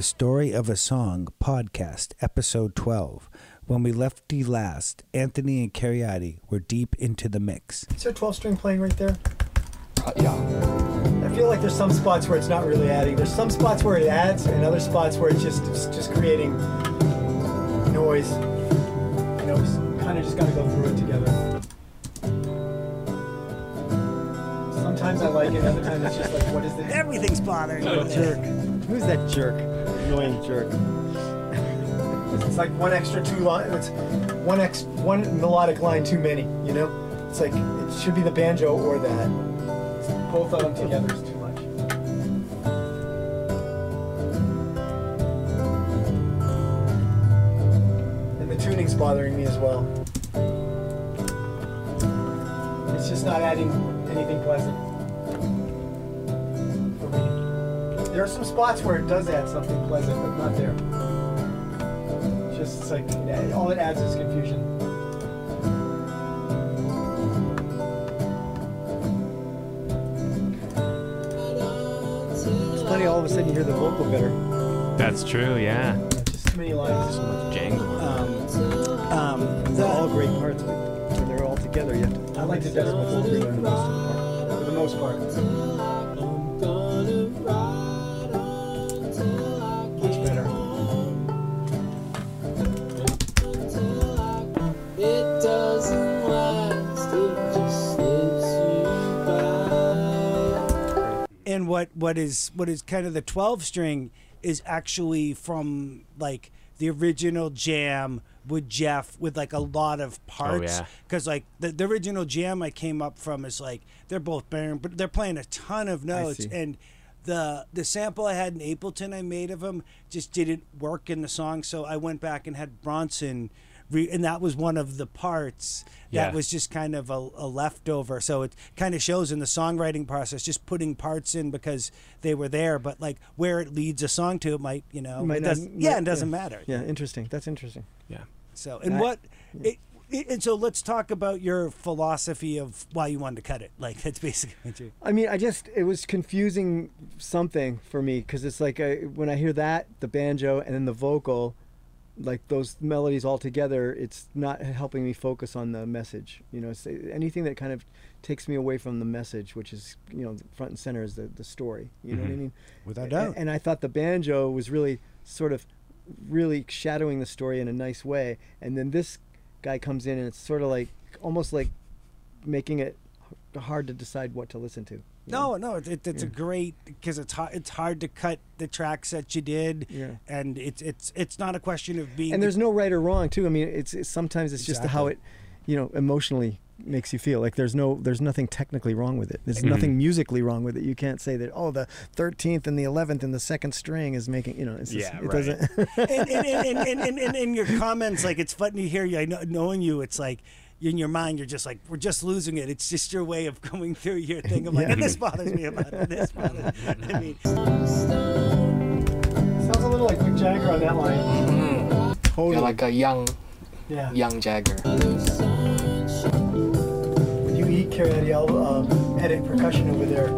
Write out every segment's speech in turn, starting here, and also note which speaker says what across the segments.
Speaker 1: the Story of a Song podcast, episode 12. When we left you last, Anthony and Cariati were deep into the mix.
Speaker 2: Is there a 12 string playing right there?
Speaker 3: Uh, yeah.
Speaker 2: I feel like there's some spots where it's not really adding. There's some spots where it adds, and other spots where it's just it's just creating noise. You know, we kind of just got to go through it together. Sometimes I like it, other times it's just like, what is this?
Speaker 1: Everything's bothering me.
Speaker 2: jerk. Who's that jerk? Annoying jerk. it's like one extra two line. It's one ex one melodic line too many. You know, it's like it should be the banjo or that. Both of them together is too much. And the tuning's bothering me as well. It's just not adding anything pleasant There are some spots where it does add something pleasant, but not there. It's just it's like eh, all it adds is confusion. It's funny, all of a sudden you hear the vocal better.
Speaker 4: That's true, yeah.
Speaker 2: Yeah, just too many lines.
Speaker 4: So much jangle.
Speaker 1: Um, um,
Speaker 2: They're all great parts, but when they're all together, you have to. I like the decimal vocal for the most part.
Speaker 1: What what is what is kind of the 12 string is actually from like the original jam with Jeff with like a lot of oh, parts.
Speaker 4: yeah.
Speaker 1: because like the, the original jam I came up from is like they're both bearing but they're playing a ton of notes. and the the sample I had in Ableton I made of them just didn't work in the song. So I went back and had Bronson re- and that was one of the parts
Speaker 4: Yeah.
Speaker 1: that was just kind of a, a leftover. So it kind of shows in the songwriting process, just putting parts in because they were there. But like where it leads a song to, it might you know,
Speaker 2: Might
Speaker 1: it
Speaker 2: not-
Speaker 1: doesn't, yeah,
Speaker 2: might-
Speaker 1: it doesn't
Speaker 2: yeah.
Speaker 1: matter.
Speaker 2: Yeah, interesting. That's interesting.
Speaker 4: Yeah.
Speaker 1: So and
Speaker 2: I-
Speaker 1: what, it, it, and so let's talk about your philosophy of why you wanted to cut it. Like that's basically true.
Speaker 2: I mean, I just it was confusing something for me because it's like I, when I hear that the banjo and then the vocal, like those melodies all together, it's not helping me focus on the message. You know, it's anything that kind of takes me away from the message, which is you know front and center is the the story. You know what I
Speaker 4: Mhm.
Speaker 2: mean?
Speaker 1: Without
Speaker 2: A-
Speaker 1: doubt.
Speaker 2: And I thought the banjo was really sort of really shadowing the story in a nice way. And then this guy comes in and it's sort of like almost like making it hard to decide what to listen to.
Speaker 1: No, no, it, it, it's a great because it's hard. It's hard to cut the tracks that you did,
Speaker 2: Yeah.
Speaker 1: and it's it's it's not a question of being.
Speaker 2: And there's no right or wrong too. I mean, it's, it's sometimes it's just how it, you know, emotionally makes you feel. Like there's no there's nothing technically wrong with it. There's
Speaker 4: Mhm.
Speaker 2: nothing musically wrong with it. You can't say that oh the 13th and the 11th and the second string is making you know it's just,
Speaker 4: Yeah,
Speaker 2: it
Speaker 4: right.
Speaker 2: doesn't.
Speaker 1: and, and, and, and, and, and, in your comments, like it's funny to hear you. I know, knowing you, it's like in your mind, you're just like, we're just losing it. It's just your way of going through your thing of like,
Speaker 2: Yeah.
Speaker 1: and this bothers me about it. This bothers. me. I mean,
Speaker 2: Sounds a little like Mick Jagger on that line.
Speaker 3: Mm.
Speaker 2: Totally.
Speaker 3: You're like a young,
Speaker 2: yeah.
Speaker 3: young Jagger.
Speaker 2: When you eat Cariati, I'll um, edit percussion over there.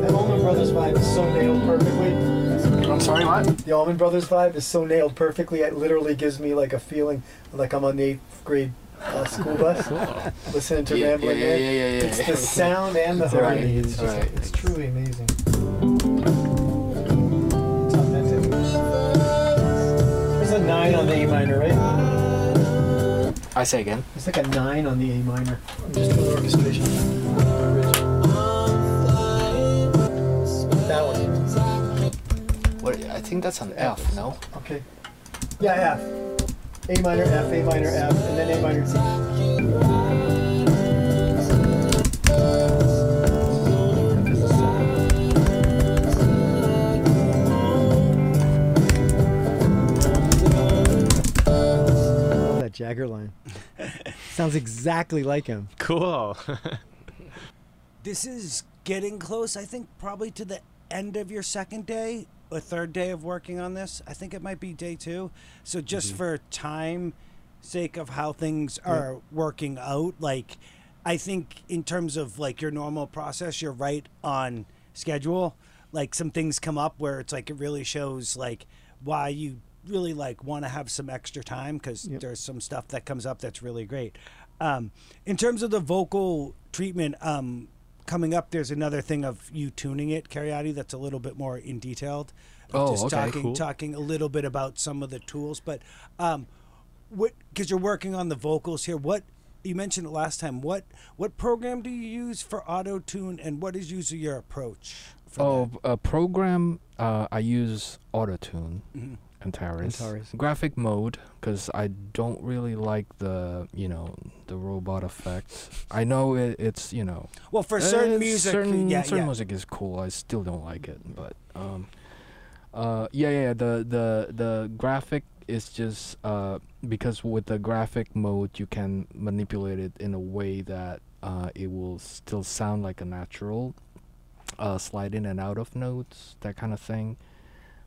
Speaker 2: That Allman Brothers vibe is so nailed perfectly.
Speaker 3: I'm sorry, what?
Speaker 2: The Allman Brothers vibe is so nailed perfectly. It literally gives me like a feeling like I'm on the eighth grade uh, school bus listening to
Speaker 3: Yeah,
Speaker 2: Rambling
Speaker 3: yeah,
Speaker 2: Man.
Speaker 3: yeah, yeah, yeah,
Speaker 2: It's the sound and the
Speaker 3: Right,
Speaker 2: harmony. It's, just,
Speaker 3: right.
Speaker 2: it's truly amazing. There's a nine on the A minor, right?
Speaker 3: I say again.
Speaker 2: It's like a nine on the A minor. I'm just doing orchestration.
Speaker 3: Think that's an F. No.
Speaker 2: Okay. Yeah, F. A minor, F, A minor, F, and then A minor, C. That Jagger line. Sounds exactly like him.
Speaker 4: Cool.
Speaker 1: this is getting close. I think probably to the end of your second day or third day of working on this. I think it might be day two. So just for time sake of how things are working out, like I think in terms of like your normal process, you're right on schedule. like some things come up where it's like it really shows like why you really like want to have some extra time because
Speaker 2: Yep.
Speaker 1: there's some stuff that comes up that's really great. Um, in terms of the vocal treatment, um, coming up, there's another thing of you tuning it, Cariati, that's a little bit more in detailed.
Speaker 3: Oh,
Speaker 1: just
Speaker 3: okay,
Speaker 1: talking,
Speaker 4: cool.
Speaker 1: talking a little bit about some of the tools, but um, what because you're working on the vocals here. What you mentioned it last time. What what program do you use for auto tune, and what is usually your approach? For
Speaker 3: Oh, a program. Uh, I use Autotune,
Speaker 1: Mhm.
Speaker 3: Antares,
Speaker 2: Antares.
Speaker 3: graphic mode, because I don't really like the you know the robot effect. I know it, it's you know?
Speaker 1: Well, for certain music,
Speaker 3: certain,
Speaker 1: yeah,
Speaker 3: certain
Speaker 1: yeah.
Speaker 3: music is cool. I still don't like it, but um, uh, yeah, yeah. The the the graphic is just uh because with the graphic mode you can manipulate it in a way that uh it will still sound like a natural, uh, slide in and out of notes, that kind of thing.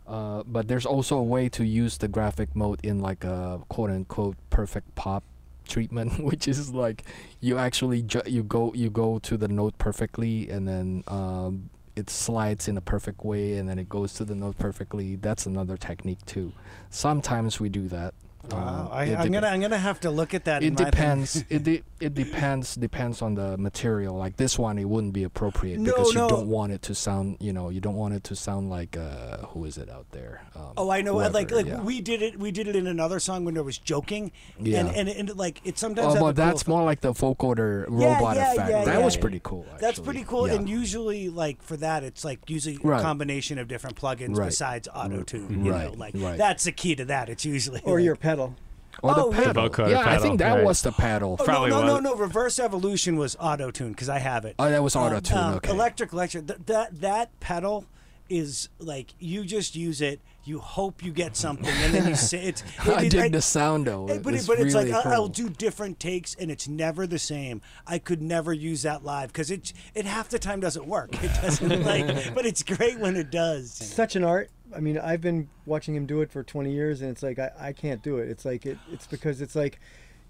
Speaker 3: Uh, but there's also a way to use the graphic mode in like a quote unquote perfect pop treatment, which is like you actually ju- you go you go to the note perfectly and then um, it slides in a perfect way and then it goes to the note perfectly. That's another technique too. Sometimes we do that.
Speaker 1: Wow,
Speaker 3: Um,
Speaker 1: I, I'm
Speaker 3: dep-
Speaker 1: gonna I'm gonna have to look at that. in
Speaker 3: it
Speaker 1: my
Speaker 3: depends. it de- it depends depends on the material. Like this one, it wouldn't be appropriate
Speaker 1: No,
Speaker 3: because you don't want it to sound. You know, you don't want it to sound like uh, who is it out there? Um,
Speaker 1: Oh, I know. like
Speaker 3: whoever,
Speaker 1: like
Speaker 3: yeah.
Speaker 1: we did it. We did it in another song when there was joking.
Speaker 3: Yeah.
Speaker 1: And and, and like it sometimes.
Speaker 3: Oh, but that's
Speaker 1: cool
Speaker 3: more like the vocoder
Speaker 1: Yeah,
Speaker 3: robot
Speaker 1: yeah,
Speaker 3: effect.
Speaker 1: yeah,
Speaker 3: that
Speaker 1: yeah.
Speaker 3: was pretty cool.
Speaker 1: That's pretty cool.
Speaker 3: Yeah.
Speaker 1: And usually, like for that, it's like usually a combination of different plugins
Speaker 3: Right.
Speaker 1: besides auto tune. You know,
Speaker 3: Right,
Speaker 1: like
Speaker 3: right.
Speaker 1: that's the key to that. It's usually
Speaker 2: Or
Speaker 1: like-
Speaker 2: your pedal.
Speaker 3: Or the
Speaker 1: Oh, yeah.
Speaker 3: pedal.
Speaker 4: vocoder
Speaker 3: yeah, I think that
Speaker 4: right.
Speaker 3: was the pedal.
Speaker 1: Oh,
Speaker 4: Probably
Speaker 1: no, no, no, no. Reverse Evolution was auto tune because I have it.
Speaker 3: Oh, that was
Speaker 1: Um,
Speaker 3: auto tune.
Speaker 1: um,
Speaker 3: okay.
Speaker 1: Electric Electric. Th- that that pedal is like you just use it. You hope you get something, and then you say it's.
Speaker 3: I
Speaker 1: it-
Speaker 3: dig
Speaker 1: I-
Speaker 3: the sound though.
Speaker 1: Eh, But, it,
Speaker 3: it's
Speaker 1: but it's
Speaker 3: really
Speaker 1: like I- I'll do different takes, and it's never the same. I could never use that live because it it half the time doesn't work. It doesn't like, but it's great when it does.
Speaker 2: Such an art. I mean, I've been watching him do it for 20 years, and it's like I, I can't do it. It's like it, it's because it's like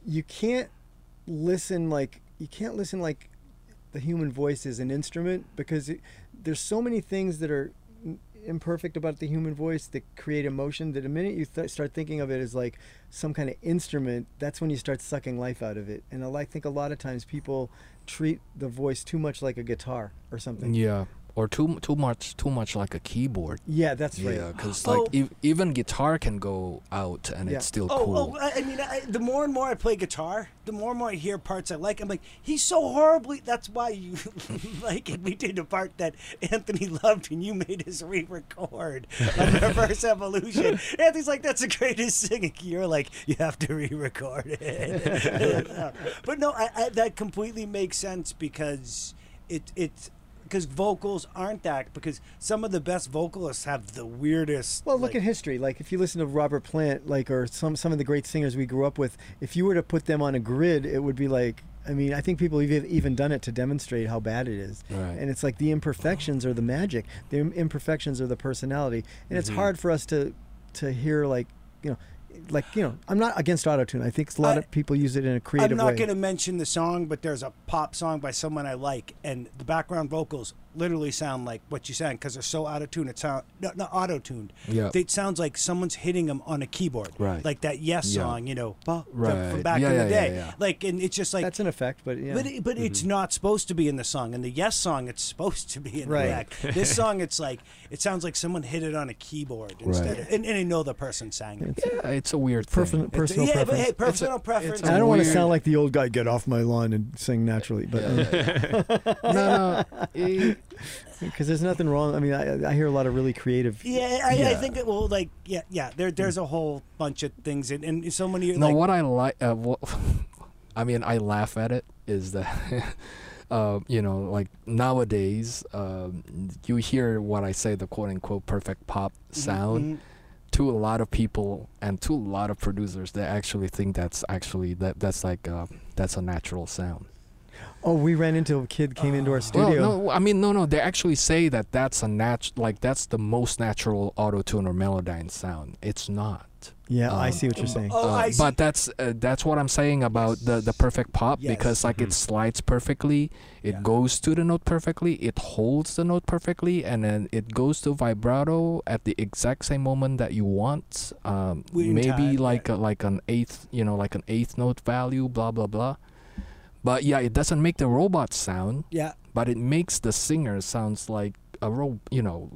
Speaker 2: you can't listen like you can't listen like the human voice is an instrument because it, there's so many things that are imperfect about the human voice that create emotion that the minute you th- start thinking of it as like some kind of instrument that's when you start sucking life out of it. And I like- think a lot of times people treat the voice too much like a guitar or something.
Speaker 3: Yeah, or too too much too much like a keyboard.
Speaker 2: yeah that's right
Speaker 3: Yeah, because
Speaker 1: Oh.
Speaker 3: like e- even guitar can go out and
Speaker 2: Yeah.
Speaker 3: it's still
Speaker 1: Oh, oh
Speaker 3: cool.
Speaker 1: oh, I I mean, I, the more and more I play guitar, the more and more I hear parts I like. I'm like, he's so horribly. That's why you like it. We did a part that Anthony loved, and you made us re-record on Reverse Evolution. Anthony's like, that's the greatest singing. You're like, you have to re-record it. but no, I, I, that completely makes sense because it it's. Because vocals aren't that. Because some of the best vocalists have the weirdest.
Speaker 2: Well, look
Speaker 1: like-
Speaker 2: at history. Like if you listen to Robert Plant, like or some some of the great singers we grew up with, if you were to put them on a grid, it would be like. I mean, I think people have even done it to demonstrate how bad it is.
Speaker 3: Right.
Speaker 2: And it's like the imperfections are the magic. The imperfections are the personality. And it's mm-hmm. hard for us to to hear like, you know, like you know, I'm not against autotune. I think a lot
Speaker 1: I-
Speaker 2: of people use it in a creative way.
Speaker 1: I'm not going to mention the song, but there's a pop song by someone I like, and the background vocals literally sound like what you sang because they're so out of tune. It sound no, not auto tuned.
Speaker 3: Yeah.
Speaker 1: it sounds like someone's hitting them on a keyboard,
Speaker 3: Right.
Speaker 1: Like that Yes
Speaker 3: Yeah.
Speaker 1: song, you know, ba- from,
Speaker 3: Right.
Speaker 1: from back
Speaker 3: Yeah,
Speaker 1: in the
Speaker 3: yeah,
Speaker 1: day.
Speaker 3: yeah, yeah.
Speaker 1: Like, and it's just like.
Speaker 2: That's an effect, but yeah.
Speaker 1: but it, but it's
Speaker 3: Mm-hmm.
Speaker 1: not supposed to be in the song. And the Yes song, it's supposed to be in
Speaker 2: Right.
Speaker 1: the back. This song, it's like it sounds like someone hit it on a keyboard instead,
Speaker 3: Right.
Speaker 1: of, and, and I know the person sang it.
Speaker 3: yeah, it's a weird
Speaker 2: Person-
Speaker 3: thing.
Speaker 2: personal
Speaker 1: yeah,
Speaker 2: preference.
Speaker 1: but hey,
Speaker 3: It's a-
Speaker 1: personal
Speaker 3: it's
Speaker 1: preference.
Speaker 3: a
Speaker 2: I don't want to
Speaker 3: weird-
Speaker 2: sound like the old guy. Get off my lawn and sing naturally, but
Speaker 3: no, no. eh,
Speaker 2: because there's nothing wrong. I mean, I, I hear a lot of really creative.
Speaker 1: Yeah, I, I
Speaker 3: Yeah.
Speaker 1: think it will like yeah, yeah. There, there's a whole bunch of things, and, and so many.
Speaker 3: no,
Speaker 1: like,
Speaker 3: what I like, uh, what, I mean, I laugh at it is that, uh, you know, like nowadays, um, you hear what I say, the quote unquote perfect pop sound.
Speaker 1: Mhm.
Speaker 3: To a lot of people and to a lot of producers, they actually think that's actually that that's like uh, that's a natural sound.
Speaker 2: Oh, we ran into a kid came into our studio.
Speaker 3: Well, no, I mean, no, no. They actually say that that's a nat, like that's the most natural auto tune or melodyne sound. It's not.
Speaker 2: Yeah, I
Speaker 3: Um,
Speaker 2: see what you're saying.
Speaker 1: Oh,
Speaker 3: Uh,
Speaker 1: I see.
Speaker 3: But that's uh, that's what I'm saying about the the perfect pop
Speaker 1: Yes.
Speaker 3: because like it
Speaker 4: Mhm.
Speaker 3: slides perfectly, it
Speaker 1: Yeah.
Speaker 3: goes to the note perfectly, it holds the note perfectly, and then it goes to vibrato at the exact same moment that you want. Um, maybe
Speaker 1: time,
Speaker 3: like
Speaker 1: yeah.
Speaker 3: a, like an eighth, you know, like an eighth note value, blah blah blah. But yeah, it doesn't make the robot sound,
Speaker 1: yeah.
Speaker 3: but it makes the singer sounds like a ro, you know,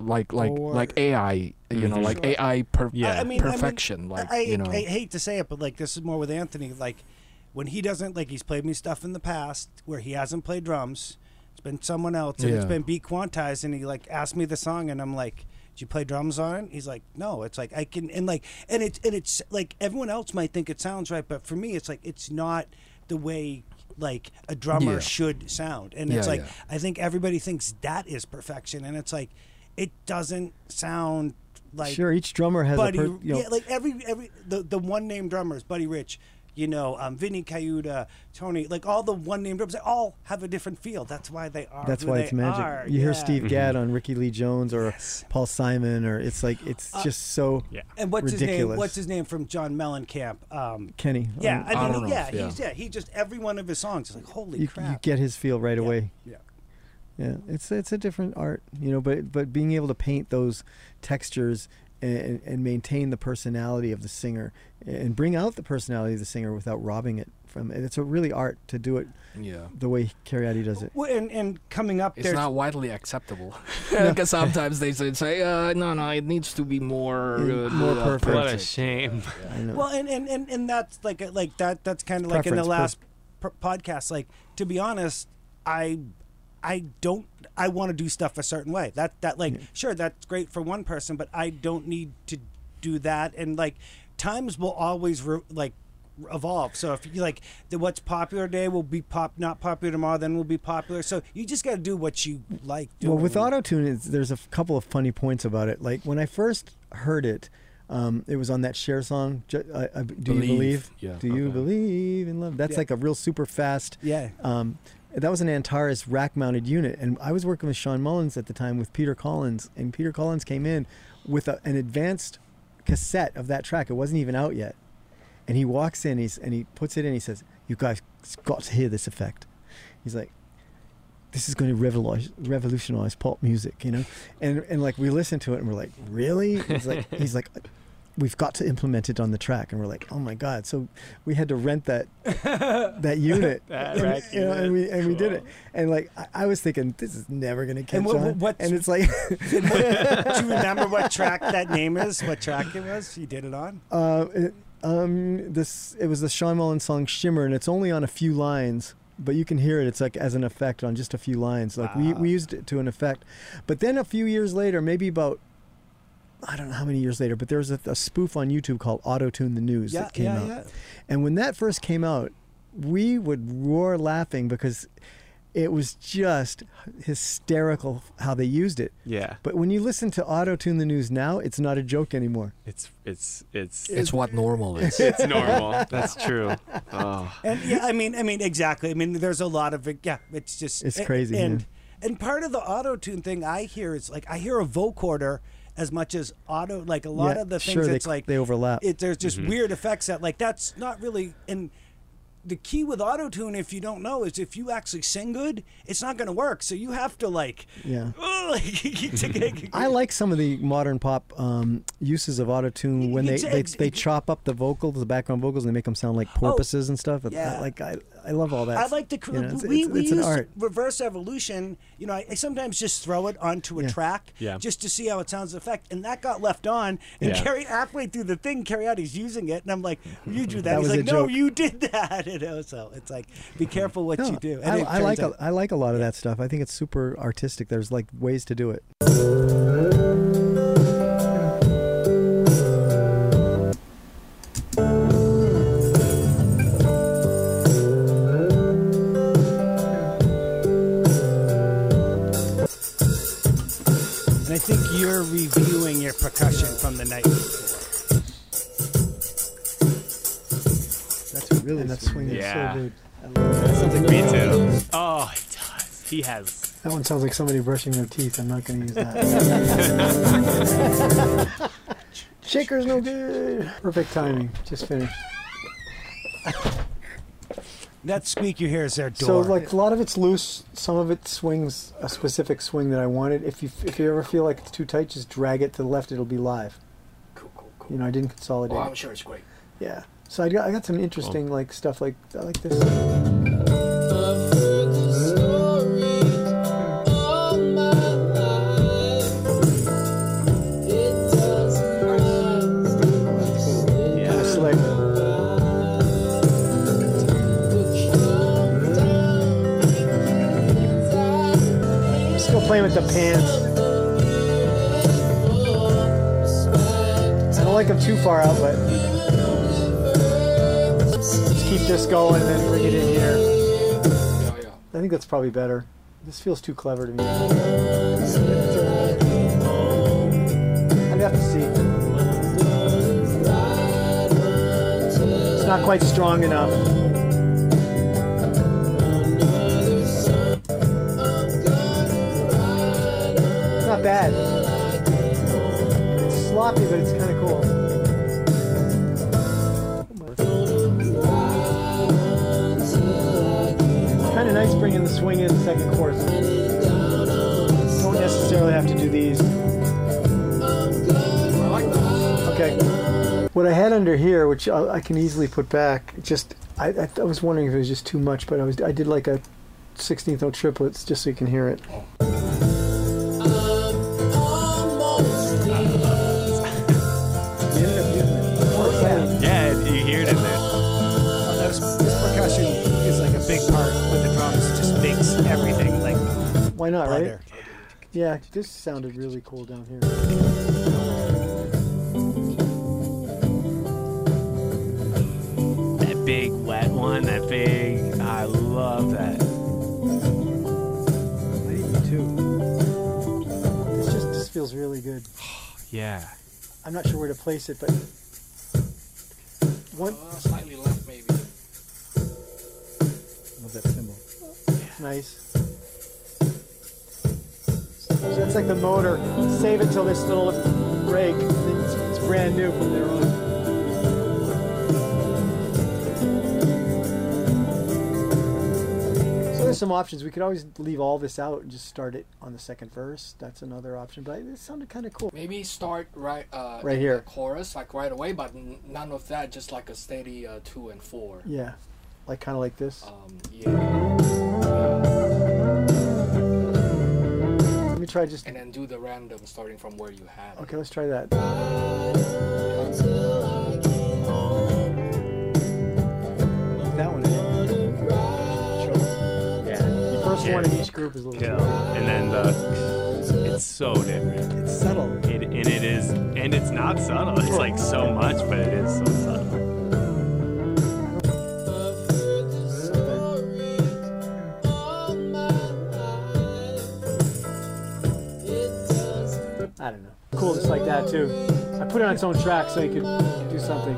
Speaker 3: like like
Speaker 1: Or-
Speaker 3: like AI, you know,
Speaker 4: Mhm.
Speaker 3: like AI per-
Speaker 4: Yeah.
Speaker 1: I mean, I mean,
Speaker 3: perfection, like
Speaker 1: I,
Speaker 3: you know.
Speaker 1: I hate to say it, but like this is more with Anthony. Like when he doesn't like he's played me stuff in the past where he hasn't played drums. It's been someone else, and it's been beat quantized, and he like asked me the song, and I'm like, "Did you play drums on it?" He's like, "No." It's like I can and like and it's and it's like everyone else might think it sounds right, but for me, it's like it's not the way like a drummer
Speaker 3: Yeah.
Speaker 1: should sound, and it's like
Speaker 3: yeah.
Speaker 1: I think everybody thinks that is perfection, and it's like it doesn't sound like
Speaker 2: sure, each drummer has
Speaker 1: Buddy,
Speaker 2: a per, you know,
Speaker 1: yeah, like every every the the one name drummers, Buddy Rich, you know, um, Vinny Colaiuta, Tony, like all the one name drummers, they all have a different feel. That's why they are.
Speaker 2: that's
Speaker 1: who
Speaker 2: why
Speaker 1: they
Speaker 2: it's magic.
Speaker 1: are.
Speaker 2: You hear. Steve Gadd on Rickie Lee Jones or
Speaker 1: Yes.
Speaker 2: Paul Simon or it's like it's
Speaker 1: Uh,
Speaker 2: just so
Speaker 4: Yeah.
Speaker 1: And what's his name? What's his name from John Mellencamp? Um,
Speaker 2: Kenny.
Speaker 1: yeah,
Speaker 2: um,
Speaker 1: I mean,
Speaker 3: I don't know
Speaker 1: yeah,
Speaker 3: if- yeah.
Speaker 1: he's yeah, he just every one of his songs is like holy
Speaker 2: you,
Speaker 1: crap.
Speaker 2: you get his feel right
Speaker 1: Yeah.
Speaker 2: away.
Speaker 1: Yeah.
Speaker 2: Yeah, it's it's a different art, you know. But but being able to paint those textures and, and maintain the personality of the singer and bring out the personality of the singer without robbing it from it. It's a really art to do it
Speaker 3: yeah.
Speaker 2: the way Cariati does it.
Speaker 1: Well, and and coming up
Speaker 3: It's
Speaker 1: there's
Speaker 3: not widely acceptable because sometimes they say, say uh, no, no, it needs to be more, uh,
Speaker 2: more
Speaker 3: uh,
Speaker 2: perfect.
Speaker 4: What a shame.
Speaker 2: I know.
Speaker 1: Well, and, and, and, and that's like like that. That's kind of like in the last pr- podcast. Like to be honest, I I don't. I want to do stuff a certain way. That that like sure that's great for one person, but I don't need to do that. And like times will always re- like evolve. So if you like the what's popular today will be pop not popular tomorrow, then will be popular. So you just got to do what you like.
Speaker 2: Well, with auto tune, there's a f- couple of funny points about it. Like when I first heard it, um, it was on that Cher song. Ju- I, I, do you
Speaker 3: Believe.
Speaker 2: believe?
Speaker 3: Yeah.
Speaker 2: Do you believe in love? That's
Speaker 1: Yeah.
Speaker 2: like a real super fast.
Speaker 1: yeah.
Speaker 2: Um, that was an Antares rack-mounted unit, and I was working with Shawn Mullins at the time with Peter Collins, and Peter Collins came in with a, an advanced cassette of that track. It wasn't even out yet, and he walks in, he's and he puts it in. He says, "You guys got to hear this effect." He's like, "This is going to revolutionize, revolutionize pop music," you know, and and like we listened to it, and we're like, "Really?" He's like, "He's like." We've got to implement it on the track, and we're like, "Oh my god!" So we had to rent that that unit,
Speaker 4: That
Speaker 2: and, you know, and we and we did it. And like I, I was thinking, this is never gonna catch
Speaker 1: what-
Speaker 2: on.
Speaker 1: what's-
Speaker 2: and it's like,
Speaker 1: Do you remember what track that name is? What track it was? You did it on?
Speaker 2: uh, it, um, this it was the Shawn Mullins song "Shimmer," and it's only on a few lines, but you can hear it. It's like as an effect on just a few lines. Like we we used it to an effect, but then a few years later, maybe about. I don't know how many years later, but there was a, a spoof on YouTube called "Auto Tune the News"
Speaker 1: Yeah,
Speaker 2: that came
Speaker 1: yeah,
Speaker 2: out.
Speaker 1: yeah.
Speaker 2: And when that first came out, we would roar laughing because it was just hysterical how they used it.
Speaker 4: Yeah.
Speaker 2: But when you listen to Auto Tune the News now, it's not a joke anymore.
Speaker 4: It's it's it's
Speaker 3: It's what normal is.
Speaker 4: it's normal. That's true. Oh.
Speaker 1: And yeah, I mean, I mean, exactly. I mean, there's a lot of it. Yeah, it's just
Speaker 2: It's crazy,
Speaker 1: And
Speaker 2: man.
Speaker 1: and part of the auto tune thing I hear is like I hear a vocoder as much as auto. Like a lot
Speaker 2: Yeah,
Speaker 1: of the things,
Speaker 2: sure, they,
Speaker 1: it's like
Speaker 2: they overlap.
Speaker 1: it. There's just
Speaker 4: Mhm.
Speaker 1: weird effects that like that's not really and. The key with auto tune, if you don't know, is if you actually sing good, it's not going to work. So you have to like,
Speaker 2: yeah.
Speaker 1: like
Speaker 2: I like some of the modern pop um, uses of auto tune when they, they they chop up the vocals, the background vocals, and they make them sound like porpoises and stuff. I-
Speaker 1: yeah.
Speaker 2: like I, I love all that.
Speaker 1: I like the cr-
Speaker 2: you know, it's,
Speaker 1: we
Speaker 2: it's,
Speaker 1: we
Speaker 2: it's
Speaker 1: use
Speaker 2: an art.
Speaker 1: reverse evolution. You know, I, I sometimes just throw it onto a
Speaker 2: Yeah.
Speaker 1: track
Speaker 4: Yeah.
Speaker 1: just to see how it sounds effect, and that got left on. And
Speaker 4: Yeah.
Speaker 1: carry halfway through the thing, carry out he's using it, and I'm like, you drew that.
Speaker 2: That
Speaker 1: He's
Speaker 2: was a
Speaker 1: like, no,
Speaker 2: joke.
Speaker 1: you did that. You know, so it's like, be careful what
Speaker 2: No,
Speaker 1: you do. And
Speaker 2: I, I like
Speaker 1: turns out-
Speaker 2: I like a lot of that stuff. I think it's super artistic. There's like ways to do it.
Speaker 1: I think you're reviewing your percussion from the night before.
Speaker 2: That's really that swing is
Speaker 4: Yeah.
Speaker 2: so good. Something
Speaker 5: Me too. Oh, it does. He has.
Speaker 6: That one sounds like somebody brushing their teeth. I'm not going to use that. Shaker's no good. Perfect timing. Just finished.
Speaker 1: That squeak you hear is their door.
Speaker 6: So like a lot of it's loose. Some of it swings a specific swing that I wanted. If you if you ever feel like it's too tight, just drag it to the left. It'll be live.
Speaker 3: Cool, cool, cool.
Speaker 6: You know, I didn't consolidate.
Speaker 3: Oh, I'm sure it's great.
Speaker 6: Yeah. So I got I got some interesting like stuff like like this. Pants. I don't like them too far out, but just keep this going and then bring it in here. I think that's probably better. This feels too clever to me. I'd have to see. It's not quite strong enough. Bad. It's sloppy, but it's kind of cool. It's kind of nice bringing the swing in the second chorus. Don't necessarily have to do these. Okay. What I had under here, which I, I can easily put back, just I, I, I was wondering if it was just too much, but I was I did like a 16th note triplets just so you can hear it.
Speaker 1: Is like a big part with the drums. It just makes everything like
Speaker 6: Why not, right?
Speaker 1: better.
Speaker 6: Yeah, this sounded really cool down here.
Speaker 5: That big wet one. That big. I love that.
Speaker 6: I even too. This just this feels really good.
Speaker 5: Yeah.
Speaker 6: I'm not sure where to place it, but one
Speaker 3: Uh, slightly
Speaker 6: nice. So that's like the motor. Save it till this little break. It's, it's brand new from there on. So there's some options. We could always leave all this out and just start it on the second verse. That's another option. But it sounded kind of cool.
Speaker 3: Maybe start right uh,
Speaker 6: Right here.
Speaker 3: chorus, like right away, but n- none of that. Just like a steady uh, two and four.
Speaker 6: Yeah, like kind of like this.
Speaker 3: Um, yeah.
Speaker 6: Let me try just.
Speaker 3: And then do the random starting from where you had. it.
Speaker 6: Okay, let's try that.
Speaker 2: That one. Eh? Yeah.
Speaker 6: The first
Speaker 5: Yeah.
Speaker 6: one in each group is a little.
Speaker 5: Kill. And then the. It's so different.
Speaker 2: It's subtle.
Speaker 5: It, and it is, and it's not subtle. It's like so much, but it is so subtle.
Speaker 6: I don't know. Cool, just like that too. I put it on its own track so you could do something.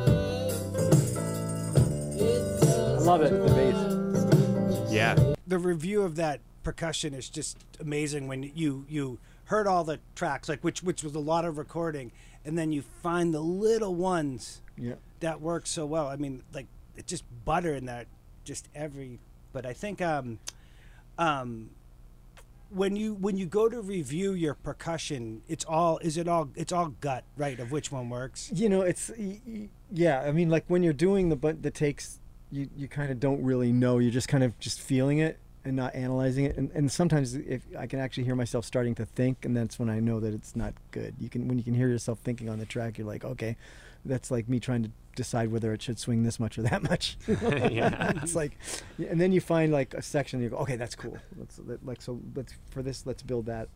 Speaker 6: I love it.
Speaker 2: The bass.
Speaker 5: Yeah.
Speaker 1: The review of that percussion is just amazing when you you heard all the tracks like which which was a lot of recording and then you find the little ones
Speaker 2: Yeah.
Speaker 1: that work so well. I mean, like it's just butter in that just every. But I think um, um, when you when you go to review your percussion, it's all is it all it's all gut right of which one works.
Speaker 2: You know, it's yeah. I mean, like when you're doing the but the takes, you you kind of don't really know. You're just kind of just feeling it and not analyzing it. And and sometimes if I can actually hear myself starting to think, and that's when I know that it's not good. You can when you can hear yourself thinking on the track, you're like, okay, that's like me trying to decide whether it should swing this much or that much.
Speaker 5: Yeah.
Speaker 2: it's like, and then you find like a section. And you go, okay, that's cool. Let's let, like so. Let's for this. Let's build that.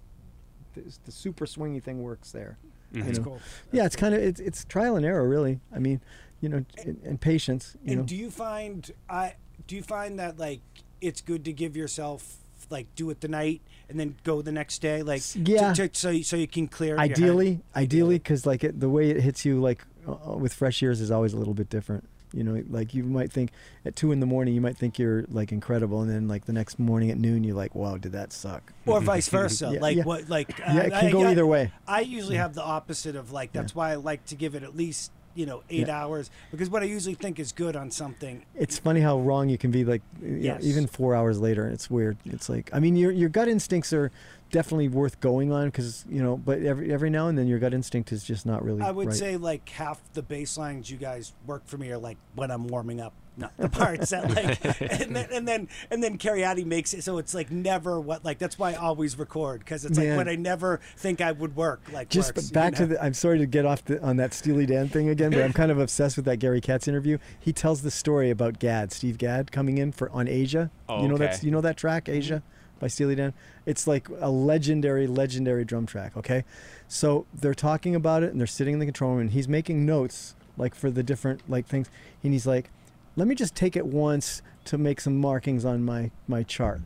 Speaker 2: This, the super swingy thing works there.
Speaker 5: Mhm.
Speaker 1: That's
Speaker 2: know.
Speaker 1: cool.
Speaker 2: Yeah, it's kind of it's it's trial and error, really. I mean, you know, and, and patience. You
Speaker 1: and
Speaker 2: know,
Speaker 1: do you find I do you find that like it's good to give yourself like do it the night and then go the next day like to-
Speaker 2: Yeah.
Speaker 1: to- so so you can clear your
Speaker 2: ideally, ideally, because like it, the way it hits you, like Uh, with fresh ears is always a little bit different. You know, like you might think at two in the morning, you might think you're like incredible, and then like the next morning at noon, you're like, wow, did that suck?
Speaker 1: or vice versa.
Speaker 2: Yeah,
Speaker 1: like
Speaker 2: yeah.
Speaker 1: what? Like
Speaker 2: yeah, uh,
Speaker 1: it
Speaker 2: can
Speaker 1: I-
Speaker 2: go
Speaker 1: I-
Speaker 2: either way.
Speaker 1: I usually have the opposite of like that's why I like to give it at least you know eight
Speaker 2: Yeah.
Speaker 1: hours because what I usually think is good on something.
Speaker 2: It's funny how wrong you can be. Like, you know, even four hours later, it's weird. It's like, I mean, your your gut instincts are definitely worth going on because you know, but every every now and then, your gut instinct is just not really.
Speaker 1: I would
Speaker 2: right.
Speaker 1: say like half the bass lines you guys work for me are like when I'm warming up, not the parts that like, and then and then and then Cariati makes it so it's like never what like that's why I always record because it's like
Speaker 2: Man.
Speaker 1: when I never think I would work like
Speaker 2: just
Speaker 1: works,
Speaker 2: back
Speaker 1: you
Speaker 2: to the i'm sorry to get off the, on that steely dan thing again but i'm kind of obsessed with that gary katz interview he tells the story about gadd steve gadd coming in for on Aja
Speaker 4: Oh,
Speaker 2: you know
Speaker 4: okay.
Speaker 2: that's you know that track Aja by steely dan. It's like a legendary legendary drum track okay? So they're talking about it and they're sitting in the control room and he's making notes like for the different like things. And he's like let me just take it once to make some markings on my my chart.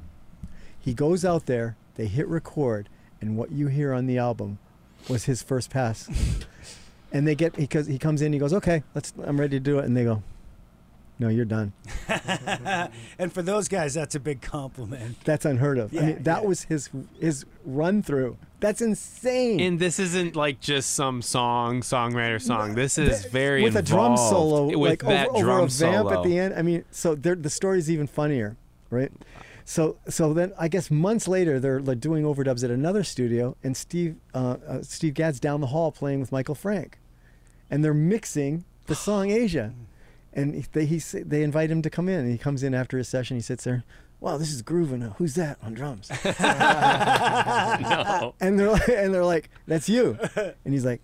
Speaker 2: He goes out there they hit record and what you hear on the album was his first pass. And they get because he comes in he goes okay let's i'm ready to do it and they go no you're done
Speaker 1: and for those guys that's a big compliment.
Speaker 2: that's unheard of i
Speaker 1: Yeah,
Speaker 2: mean that
Speaker 1: yeah.
Speaker 2: was his his run through that's insane
Speaker 5: And this isn't like just some song, songwriter song. This is
Speaker 2: Th-
Speaker 5: very
Speaker 2: with a drum solo
Speaker 5: with
Speaker 2: like
Speaker 5: that
Speaker 2: over, over a vamp
Speaker 5: solo.
Speaker 2: at the end i mean so they're- the story's even funnier right so so then i guess months later they're like doing overdubs at another studio and steve uh, uh, steve gadd's down the hall playing with michael frank and they're mixing the song Aja and they he, they invite him to come in and he comes in after his session he sits there wow this is grooving who's that on drums
Speaker 4: no.
Speaker 2: and they're like, and they're like that's you and he's like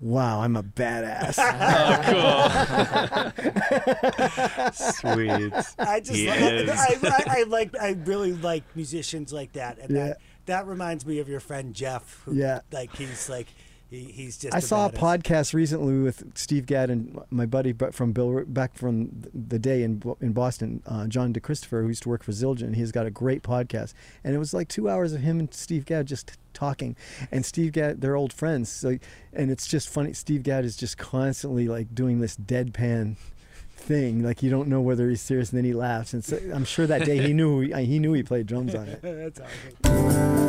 Speaker 2: wow i'm a badass oh, cool.
Speaker 4: Sweet.
Speaker 1: I just
Speaker 4: He
Speaker 1: like,
Speaker 4: is.
Speaker 1: I, I, I like I really like musicians like that, and
Speaker 2: Yeah.
Speaker 1: that that reminds me of your friend Jeff. Who,
Speaker 2: Yeah.
Speaker 1: like he's like he, he's just.
Speaker 2: I saw a podcast recently with Steve Gadd and my buddy from Bill back from the day in in Boston, uh, John DeChristopher, who used to work for Zildjian. He's got a great podcast, and it was like two hours of him and Steve Gadd just talking. And Steve Gadd, they're old friends, so and it's just funny. Steve Gadd is just constantly like doing this deadpan thing, like you don't know whether he's serious, and then he laughs. And so I'm sure that day he knew he, he knew he played drums on it.
Speaker 1: That's awesome.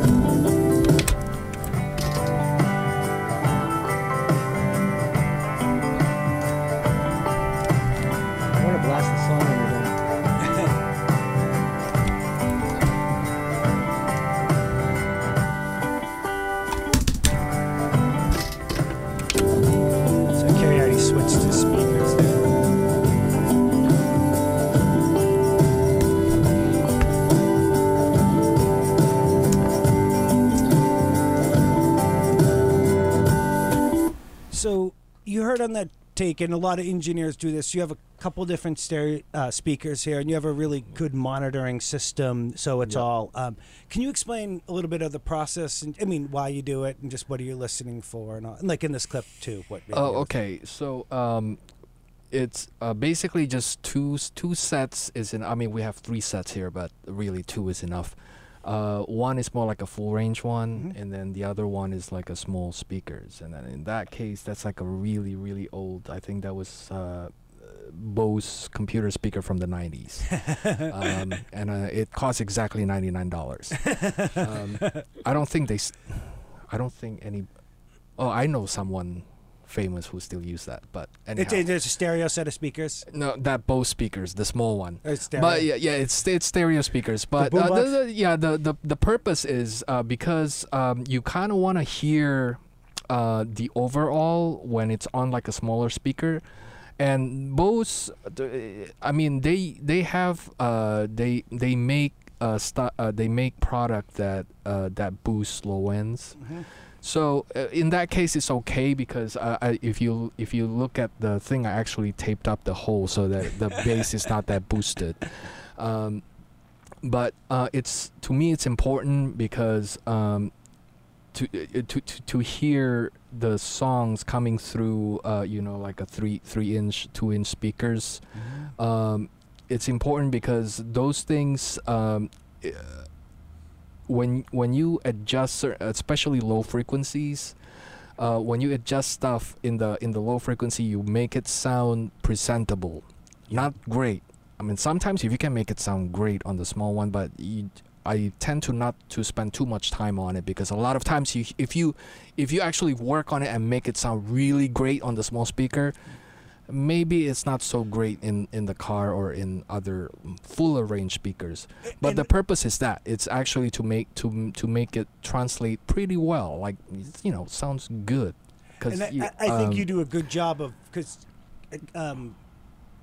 Speaker 2: The song
Speaker 1: take, and a lot of engineers do this. You have a couple different stereo uh, speakers here, and you have a really good monitoring system. So it's all. Um, can you explain a little bit of the process? And I mean, why you do it, and just what are you listening for, and all, and like in this clip too. What?
Speaker 3: Oh, okay. So um, it's uh, basically just two two sets is in. I mean, we have three sets here, but really two is enough. Uh, one is more like a full range one,
Speaker 1: Mhm.
Speaker 3: and then the other one is like a small speakers. And then in that case, that's like a really really old. I think that was uh, Bose computer speaker from the 90s, um, and uh, it costs exactly ninety nine dollars. um, I don't think they. s- I don't think any. Oh, I know someone famous who still use that, but anyhow.
Speaker 1: It's, it's a stereo set of speakers.
Speaker 3: no, that Bose speakers, the small one.
Speaker 1: Or stereo.
Speaker 3: But yeah, yeah, it's it's stereo speakers. But uh, the, the, yeah, the, the the purpose is uh, because um, you kind of want to hear uh, the overall when it's on like a smaller speaker, and Bose, I mean they they have uh, they they make uh, st- uh they make product that uh, that boosts low ends.
Speaker 1: Mhm.
Speaker 3: So uh, in that case, it's okay because uh, I, if you if you look at the thing, I actually taped up the hole so that the bass is not that boosted. Um, but uh, it's to me it's important because um, to, uh, to to to hear the songs coming through, uh, you know, like a three three inch two inch speakers. Um, it's important because those things. Uh, when when you adjust, cer- especially low frequencies, uh, when you adjust stuff in the in the low frequency, you make it sound presentable, not great. I mean, sometimes if you can make it sound great on the small one, but you, I tend to not to spend too much time on it because a lot of times you if you if you actually work on it and make it sound really great on the small speaker, maybe it's not so great in in the car or in other fuller range speakers. But
Speaker 1: And-
Speaker 3: the purpose is that it's actually to make to to make it translate pretty well, like you know, sounds good. Because
Speaker 1: I, I I think you do a good job of because, um,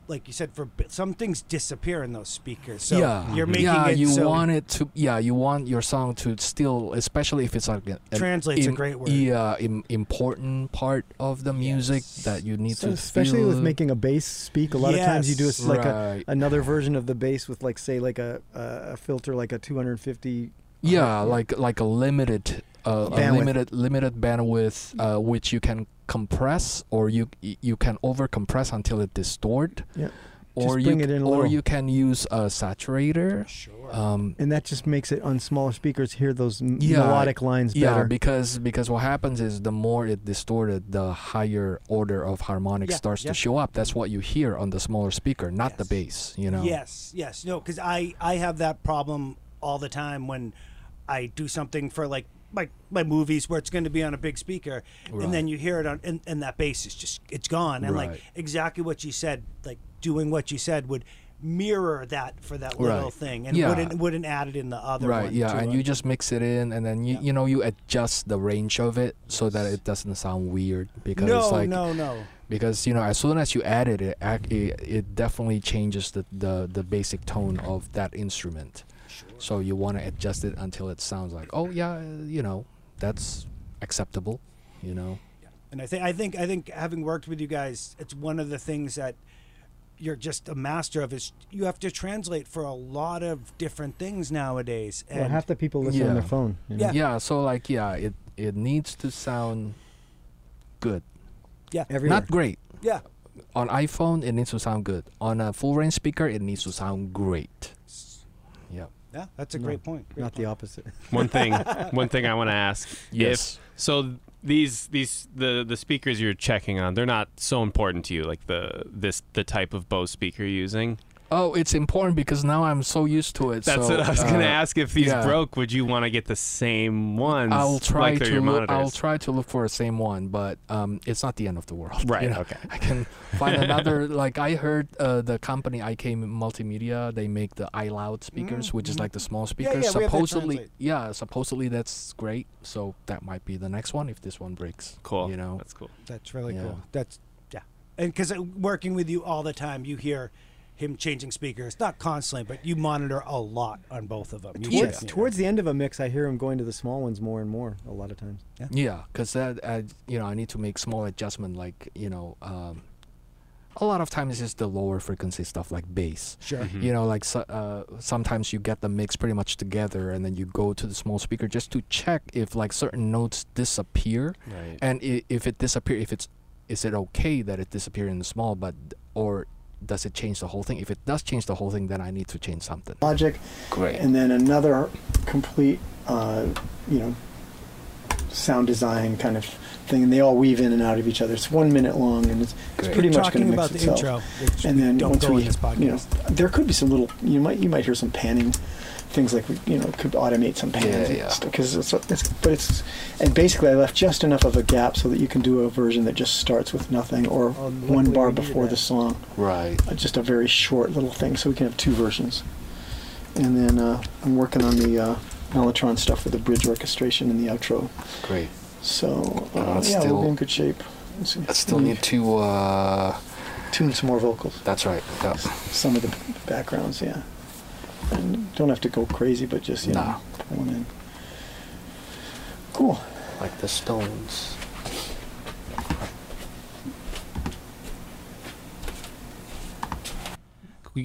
Speaker 1: like you said, for some things disappear in those speakers. So
Speaker 3: yeah,
Speaker 1: you're making
Speaker 3: yeah,
Speaker 1: it
Speaker 3: you
Speaker 1: so
Speaker 3: want it to yeah, you want your song to still, especially if it's like an, an
Speaker 1: translates a
Speaker 3: im-
Speaker 1: great word.
Speaker 3: Yeah, im- important part of the music
Speaker 1: Yes.
Speaker 3: that you need
Speaker 2: So
Speaker 3: to
Speaker 2: especially with making a bass speak, a lot of times you do a s like a, another version of the bass with like say like a a, a filter like a 250.
Speaker 3: Yeah, like like a limited uh, a
Speaker 2: Bandwidth.
Speaker 3: limited limited bandwidth uh, which you can compress or you you can over compress until it distort
Speaker 2: Yeah.
Speaker 3: or
Speaker 2: Just
Speaker 3: you
Speaker 2: it in a
Speaker 3: or
Speaker 2: little.
Speaker 3: you can use a saturator
Speaker 1: Sure.
Speaker 3: um
Speaker 2: And that just makes it on smaller speakers hear those
Speaker 3: Yeah,
Speaker 2: melodic lines better.
Speaker 3: yeah
Speaker 2: better.
Speaker 3: because because what happens is the more it distorted the higher order of harmonics
Speaker 1: Yeah,
Speaker 3: starts
Speaker 1: yeah.
Speaker 3: to show up that's what you hear on the smaller speaker not the bass you know
Speaker 1: Yes, yes, no, because I I have that problem all the time when I do something for like my my movies where it's going to be on a big speaker, and then you hear it on and, and that bass is just it's gone, and
Speaker 3: Right.
Speaker 1: like exactly what you said, like doing what you said would mirror that for that little
Speaker 3: Right.
Speaker 1: thing, and
Speaker 3: Yeah.
Speaker 1: wouldn't wouldn't add it in the other
Speaker 3: right
Speaker 1: one.
Speaker 3: yeah and
Speaker 1: a-
Speaker 3: you just mix it in and then you
Speaker 1: Yeah.
Speaker 3: you know you adjust the range of it so that it doesn't sound weird because
Speaker 1: no
Speaker 3: like
Speaker 1: no no
Speaker 3: because you know as soon as you add it it, it, it definitely changes the, the the basic tone of that instrument so you want to adjust it until it sounds like oh yeah uh, you know that's acceptable you know
Speaker 1: And I think I think I think having worked with you guys, it's one of the things that you're just a master of is you have to translate for a lot of different things nowadays. And
Speaker 2: well, half the people listen yeah. on
Speaker 3: Yeah.
Speaker 2: their phone. you know?
Speaker 1: Yeah.
Speaker 3: yeah so like yeah it it needs to sound good Yeah.
Speaker 2: Everywhere.
Speaker 3: not great
Speaker 1: yeah,
Speaker 3: on iphone it needs to sound good on a full range speaker it needs to sound great yeah
Speaker 1: yeah, that's a
Speaker 2: No,
Speaker 1: great point. Great
Speaker 2: not the opposite.
Speaker 5: One thing, one thing I want to ask.
Speaker 3: Yes.
Speaker 5: If, so these these the the speakers you're checking on, they're not so important to you, like the this the type of Bose speaker you're using.
Speaker 3: Oh it's important because now i'm so used to it
Speaker 5: That's
Speaker 3: so,
Speaker 5: what I was gonna
Speaker 3: uh,
Speaker 5: ask. If these
Speaker 3: yeah.
Speaker 5: broke, would you want to get the same ones?
Speaker 3: I'll try
Speaker 5: like
Speaker 3: to
Speaker 5: your
Speaker 3: look, I'll try to look for the same one, but um, it's not the end of the world.
Speaker 5: Right.
Speaker 3: you know?
Speaker 5: Okay.
Speaker 3: I can find another. Like I heard uh, the company IK Multimedia, they make the iLoud speakers, which is
Speaker 1: mhm.
Speaker 3: like the small speakers.
Speaker 1: yeah, we have that
Speaker 3: supposedly, yeah, supposedly that's great. So that might be the next one if this one breaks.
Speaker 5: Cool.
Speaker 3: You know.
Speaker 5: That's cool.
Speaker 1: That's really
Speaker 3: Yeah.
Speaker 1: cool. That's yeah, and because working with you all the time, you hear him changing speakers, not constantly, but you monitor a lot on both of them. You
Speaker 2: Towards,
Speaker 1: check-
Speaker 2: towards the end of a mix, I hear him going to the small ones more and more a lot of times.
Speaker 3: Yeah, because that uh, you know I need to make small adjustment. Like you know, um, a lot of times it's just the lower frequency stuff like bass.
Speaker 1: sure.
Speaker 5: Mhm.
Speaker 3: you know like so, uh, sometimes you get the mix pretty much together and then you go to the small speaker just to check if like certain notes disappear
Speaker 5: Right.
Speaker 3: and i- if it disappear if it's is it okay that it disappear in the small but or does it change the whole thing if it does change the whole thing then i need to change something
Speaker 7: Logic,
Speaker 3: great
Speaker 7: and then another complete, uh, you know, sound design kind of thing, and they all weave in and out of each other. It's one minute long, and it's, it's
Speaker 3: Great.
Speaker 7: pretty much going to
Speaker 1: about
Speaker 7: mix
Speaker 1: the
Speaker 7: itself.
Speaker 1: intro,
Speaker 7: and then
Speaker 1: don't
Speaker 7: once
Speaker 1: go
Speaker 7: we,
Speaker 1: in this podcast.
Speaker 7: you know, there could be some little. You might you might hear some panning, things like we, you know, could automate some pans
Speaker 3: Yeah, yeah.
Speaker 7: because it's, it's but it's and basically I left just enough of a gap so that you can do a version that just starts with nothing or
Speaker 1: Oh,
Speaker 7: one bar
Speaker 1: we needed
Speaker 7: before the song,
Speaker 3: right
Speaker 7: uh, just a very short little thing, so we can have two versions. And then uh, I'm working on the uh, Mellotron stuff with the bridge orchestration and the outro.
Speaker 3: great
Speaker 7: So uh,
Speaker 3: Uh,
Speaker 7: yeah, we'll
Speaker 3: still-
Speaker 7: be in good shape.
Speaker 3: I still need to uh
Speaker 7: tune some more vocals.
Speaker 3: that's right yeah.
Speaker 7: some of the backgrounds, yeah. And don't have to go crazy, but just you
Speaker 3: Nah.
Speaker 7: know, pull them in. Cool.
Speaker 3: like the stones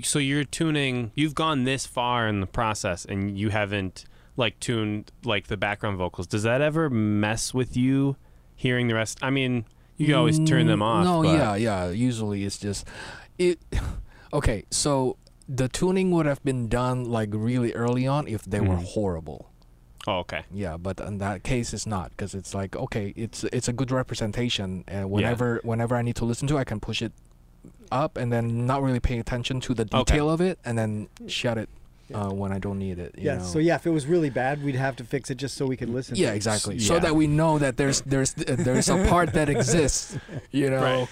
Speaker 5: So you're tuning. You've gone this far in the process, and you haven't like tuned like the background vocals. Does that ever mess with you hearing the rest? I mean, you can always turn them off.
Speaker 3: No,
Speaker 5: but-
Speaker 3: yeah, yeah. Usually it's just it. Okay, so the tuning would have been done like really early on if they were
Speaker 5: Mhm.
Speaker 3: horrible.
Speaker 5: Oh, okay.
Speaker 3: Yeah, but in that case, it's not because it's like okay, it's it's a good representation, and whenever whenever I need to listen to, it, I can push it up and then not really pay attention to the
Speaker 5: Okay.
Speaker 3: detail of it, and then shut it
Speaker 2: Yeah.
Speaker 3: uh, when I don't need it. you
Speaker 2: Yeah.
Speaker 3: know?
Speaker 2: So yeah, if it was really bad, we'd have to fix it just so we could listen.
Speaker 3: Yeah,
Speaker 2: to it.
Speaker 3: exactly. So
Speaker 5: yeah.
Speaker 3: that we know that there's there's uh, there's a part that exists, you know,
Speaker 5: Right.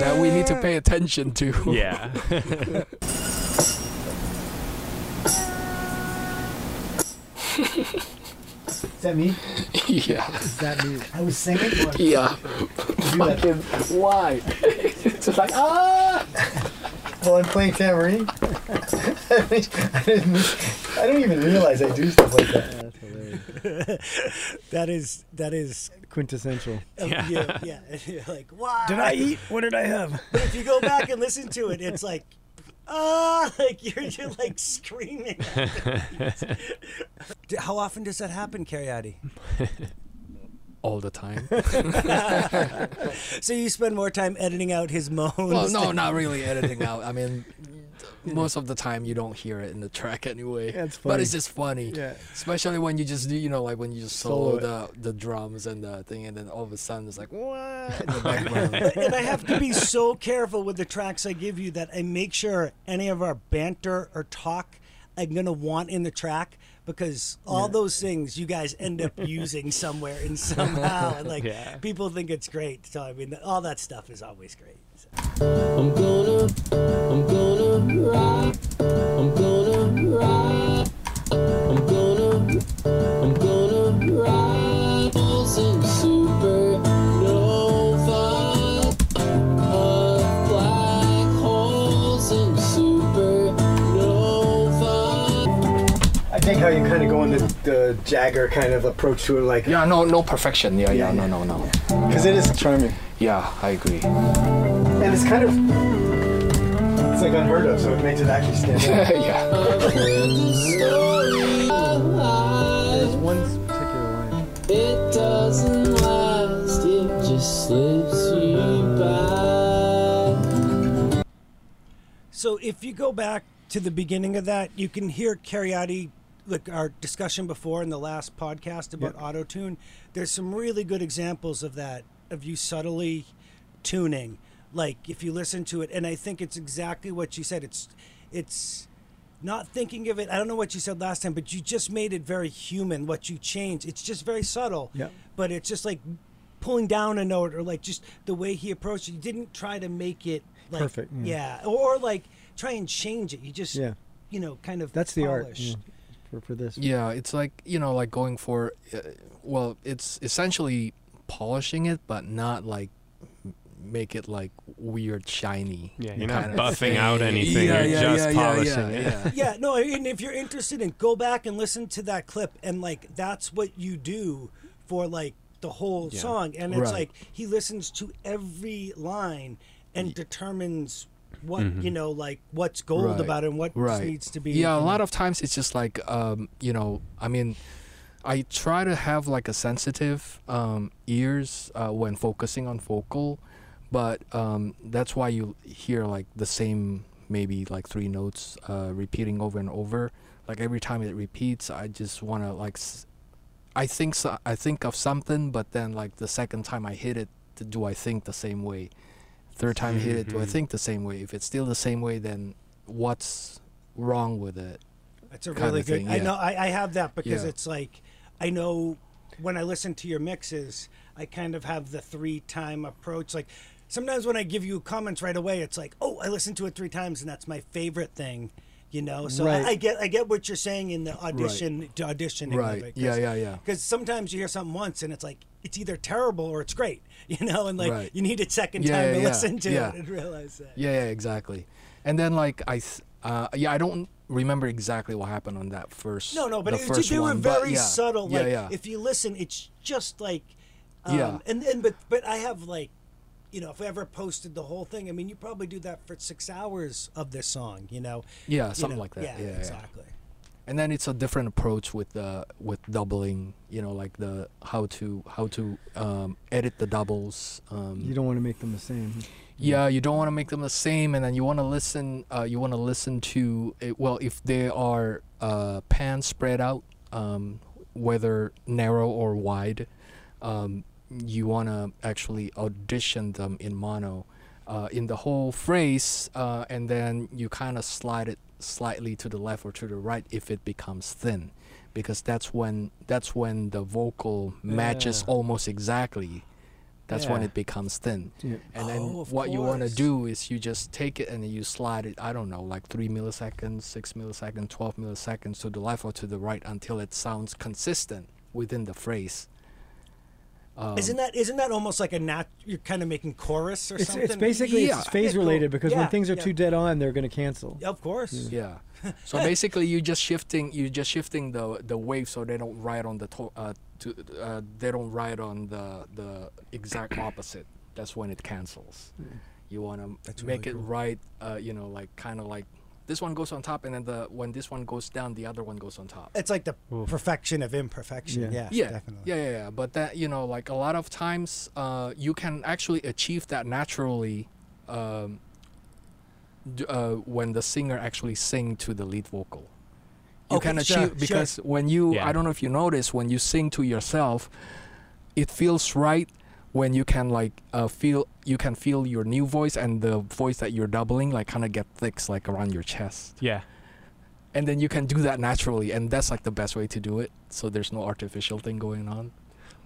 Speaker 3: that we need to pay attention to.
Speaker 5: Yeah.
Speaker 7: Is that me?
Speaker 3: yeah.
Speaker 7: Is that me? I was singing.
Speaker 3: Yeah.
Speaker 7: Do that.
Speaker 3: Why? it's just like ah.
Speaker 7: Well, I'm playing tambourine. I, mean, I, didn't, I don't even realize I do stuff like that.
Speaker 2: That's hilarious.
Speaker 1: That is that is
Speaker 2: Quintessential.
Speaker 1: uh,
Speaker 5: Yeah.
Speaker 1: yeah. yeah. You're like why?
Speaker 7: Did I eat? What did I have?
Speaker 1: But if you go back and listen to it, it's like ah, like you're you're like screaming. D- How often does that happen, Cariati?
Speaker 3: All the time.
Speaker 1: So you spend more time editing out his moans.
Speaker 3: well, no, not really editing out. I mean, most of the time you don't hear it in the track anyway.
Speaker 2: Yeah, it's
Speaker 3: But it's just funny.
Speaker 2: Yeah.
Speaker 3: Especially when you just do, you know, like when you just
Speaker 2: Solo
Speaker 3: solo, the the drums and the thing, and then all of a sudden it's like what in the background.
Speaker 1: and I have to be so careful with the tracks I give you that I make sure any of our banter or talk I'm gonna want in the track because all those things you guys end up using somewhere and somehow and like
Speaker 5: Yeah.
Speaker 1: people think it's great. So I mean all that stuff is always great. So.
Speaker 6: I'm gonna, I'm gonna ride, I'm gonna ride, I'm gonna, I'm gonna ride. Holes in supernova, of black holes in supernova.
Speaker 7: I think how you kind of go in the, the Jagger kind of approach to it, like,
Speaker 3: yeah, no, no perfection. Yeah, yeah,
Speaker 7: Yeah,
Speaker 3: no, no, no.
Speaker 7: because it is charming.
Speaker 3: Yeah, I agree.
Speaker 7: And it's kind of, it's like unheard of, so it makes it actually stand out.
Speaker 3: yeah.
Speaker 6: I've heard the story of
Speaker 2: There's one particular line.
Speaker 6: It doesn't last, it just slips you by.
Speaker 1: So if you go back to the beginning of that, you can hear Cariati, like our discussion before in the last podcast about
Speaker 2: Yep.
Speaker 1: auto tune. There's some really good examples of that, of you subtly tuning. Like if you listen to it, and I think it's exactly what you said. It's, it's not thinking of it. I don't know what you said last time, but you just made it very human. What you changed, it's just very subtle.
Speaker 2: Yeah.
Speaker 1: But it's just like pulling down a note, or like just the way he approached it. You didn't try to make it like
Speaker 2: Perfect, yeah.
Speaker 1: yeah, or, or like try and change it. You just
Speaker 2: Yeah.
Speaker 1: you know kind of
Speaker 2: That's the art yeah, for, for this.
Speaker 3: Yeah, it's like you know, like going for, uh, well, it's essentially polishing it, but not like m- make it like weird shiny.
Speaker 5: Yeah, you're not
Speaker 3: kind of
Speaker 5: buffing out anything,
Speaker 3: Yeah,
Speaker 5: you're
Speaker 3: yeah,
Speaker 5: just
Speaker 3: yeah,
Speaker 5: polishing
Speaker 3: yeah,
Speaker 5: it.
Speaker 3: yeah.
Speaker 1: Yeah, no, and if you're interested in, go back and listen to that clip, and like that's what you do for like the whole
Speaker 5: Yeah.
Speaker 1: song, and it's
Speaker 3: Right.
Speaker 1: like he listens to every line and determines what you know, like what's gold
Speaker 3: Mm-hmm. Right.
Speaker 1: about it and what
Speaker 3: right.
Speaker 1: needs to be.
Speaker 3: Yeah, a lot of times it's just like um, you know, I mean, I try to have like a sensitive um, ears uh, when focusing on vocal, but um, that's why you hear like the same maybe like three notes uh, repeating over and over. Like every time it repeats, I just want to like. S- I think so, I think of something, but then like the second time I hit it, do I think the same way? Third time I hit it, do I
Speaker 5: Mhm.
Speaker 3: think the same way? If it's still the same way, then what's wrong with it?
Speaker 1: It's a really good.
Speaker 3: thing,
Speaker 1: I know. I, I have that because
Speaker 3: Yeah.
Speaker 1: it's like I know when I listen to your mixes, I kind of have the three time approach. Like sometimes when I give you comments right away, it's like, oh, I listened to it three times, and that's my favorite thing. You know, so
Speaker 2: Right.
Speaker 1: I, I get I get what you're saying in the audition to auditioning.
Speaker 3: Right.
Speaker 1: Of it,
Speaker 3: Yeah, yeah, yeah.
Speaker 1: Because sometimes you hear something once and it's like it's either terrible or it's great. You know, and like
Speaker 3: Right.
Speaker 1: you need a second
Speaker 3: Yeah,
Speaker 1: time
Speaker 3: yeah,
Speaker 1: to
Speaker 3: yeah.
Speaker 1: listen to
Speaker 3: Yeah.
Speaker 1: it and realize that.
Speaker 3: Yeah, yeah, exactly. And then like I, uh, yeah, I don't remember exactly what happened on that first.
Speaker 1: No, no, but
Speaker 3: the
Speaker 1: it,
Speaker 3: first
Speaker 1: they were
Speaker 3: one,
Speaker 1: very
Speaker 3: yeah.
Speaker 1: subtle.
Speaker 3: Yeah,
Speaker 1: Like
Speaker 3: yeah.
Speaker 1: if you listen, it's just like, um,
Speaker 3: Yeah.
Speaker 1: And and but but I have like, you know, if I ever posted the whole thing, I mean, you probably do that for six hours of this song. You know,
Speaker 3: yeah,
Speaker 1: You
Speaker 3: something
Speaker 1: know,
Speaker 3: like that.
Speaker 1: Yeah,
Speaker 3: Yeah, yeah.
Speaker 1: exactly.
Speaker 3: And then it's a different approach with the with doubling. You know, like the how to how to um, edit the doubles. Um,
Speaker 2: You don't want to make them the same.
Speaker 3: yeah, you don't want to make them the same, and then you want to listen. Uh, you want to listen to it, well if they are uh, pan spread out. Um, whether narrow or wide, um, you want to actually audition them in mono uh, in the whole phrase, uh, and then you kind of slide it slightly to the left or to the right if it becomes thin, because that's when that's when the vocal matches almost exactly. That's when it becomes thin.
Speaker 2: Yeah.
Speaker 3: And then
Speaker 1: Oh,
Speaker 3: what you want to do is you just take it and you slide it, I don't know, like 3 milliseconds, 6 milliseconds, 12 milliseconds to the left or to the right until it sounds consistent within the phrase. Um,
Speaker 1: isn't that isn't that almost like a nat? You're kind of making chorus or
Speaker 2: It's,
Speaker 1: something.
Speaker 2: it's basically
Speaker 3: Yeah.
Speaker 2: it's phase
Speaker 1: Yeah, cool.
Speaker 2: related because
Speaker 1: Yeah,
Speaker 2: when things are
Speaker 1: yeah.
Speaker 2: too dead on, they're going to cancel.
Speaker 1: Of course.
Speaker 3: Yeah. So basically, you just shifting, you just shifting the the wave so they don't ride on the to, uh, to uh, they don't ride on the the exact opposite. That's when it cancels. You want to make
Speaker 1: really
Speaker 3: it
Speaker 1: cool.
Speaker 3: right. Uh, you know, like kind of like this one goes on top, and then the when this one goes down, the other one goes on top.
Speaker 1: It's like the perfection of imperfection.
Speaker 2: Yeah.
Speaker 1: Yeah,
Speaker 3: yeah,
Speaker 1: definitely.
Speaker 3: yeah, yeah, yeah. But that you know, like a lot of times, uh, you can actually achieve that naturally. Um, d- uh, when the singer actually sing to the lead vocal, you
Speaker 1: Okay,
Speaker 3: can
Speaker 1: sure,
Speaker 3: achieve
Speaker 1: sure.
Speaker 3: because when you,
Speaker 5: Yeah.
Speaker 3: I don't know if you notice, when you sing to yourself, it feels right when you can like uh, feel you can feel your new voice and the voice that you're doubling like kind of get thick like around your chest
Speaker 5: Yeah.
Speaker 3: and then you can do that naturally and that's like the best way to do it so there's no artificial thing going on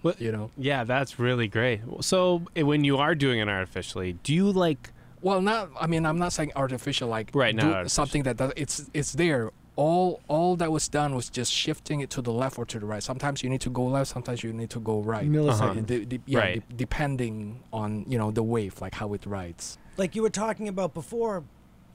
Speaker 5: What-
Speaker 3: you know
Speaker 5: Yeah, that's really great. So eh, when you are doing it artificially, do you like?
Speaker 3: Well, not. I mean, I'm not saying artificial. Like
Speaker 5: Right, artificial.
Speaker 3: something that does. It's it's there. All all that was done was just shifting it to the left or to the right. Sometimes you need to go left. Sometimes you need to go right.
Speaker 2: Milliseconds.
Speaker 3: De- de- yeah,
Speaker 5: Right.
Speaker 3: de- depending on you know the wave, like how it rides.
Speaker 1: Like you were talking about before.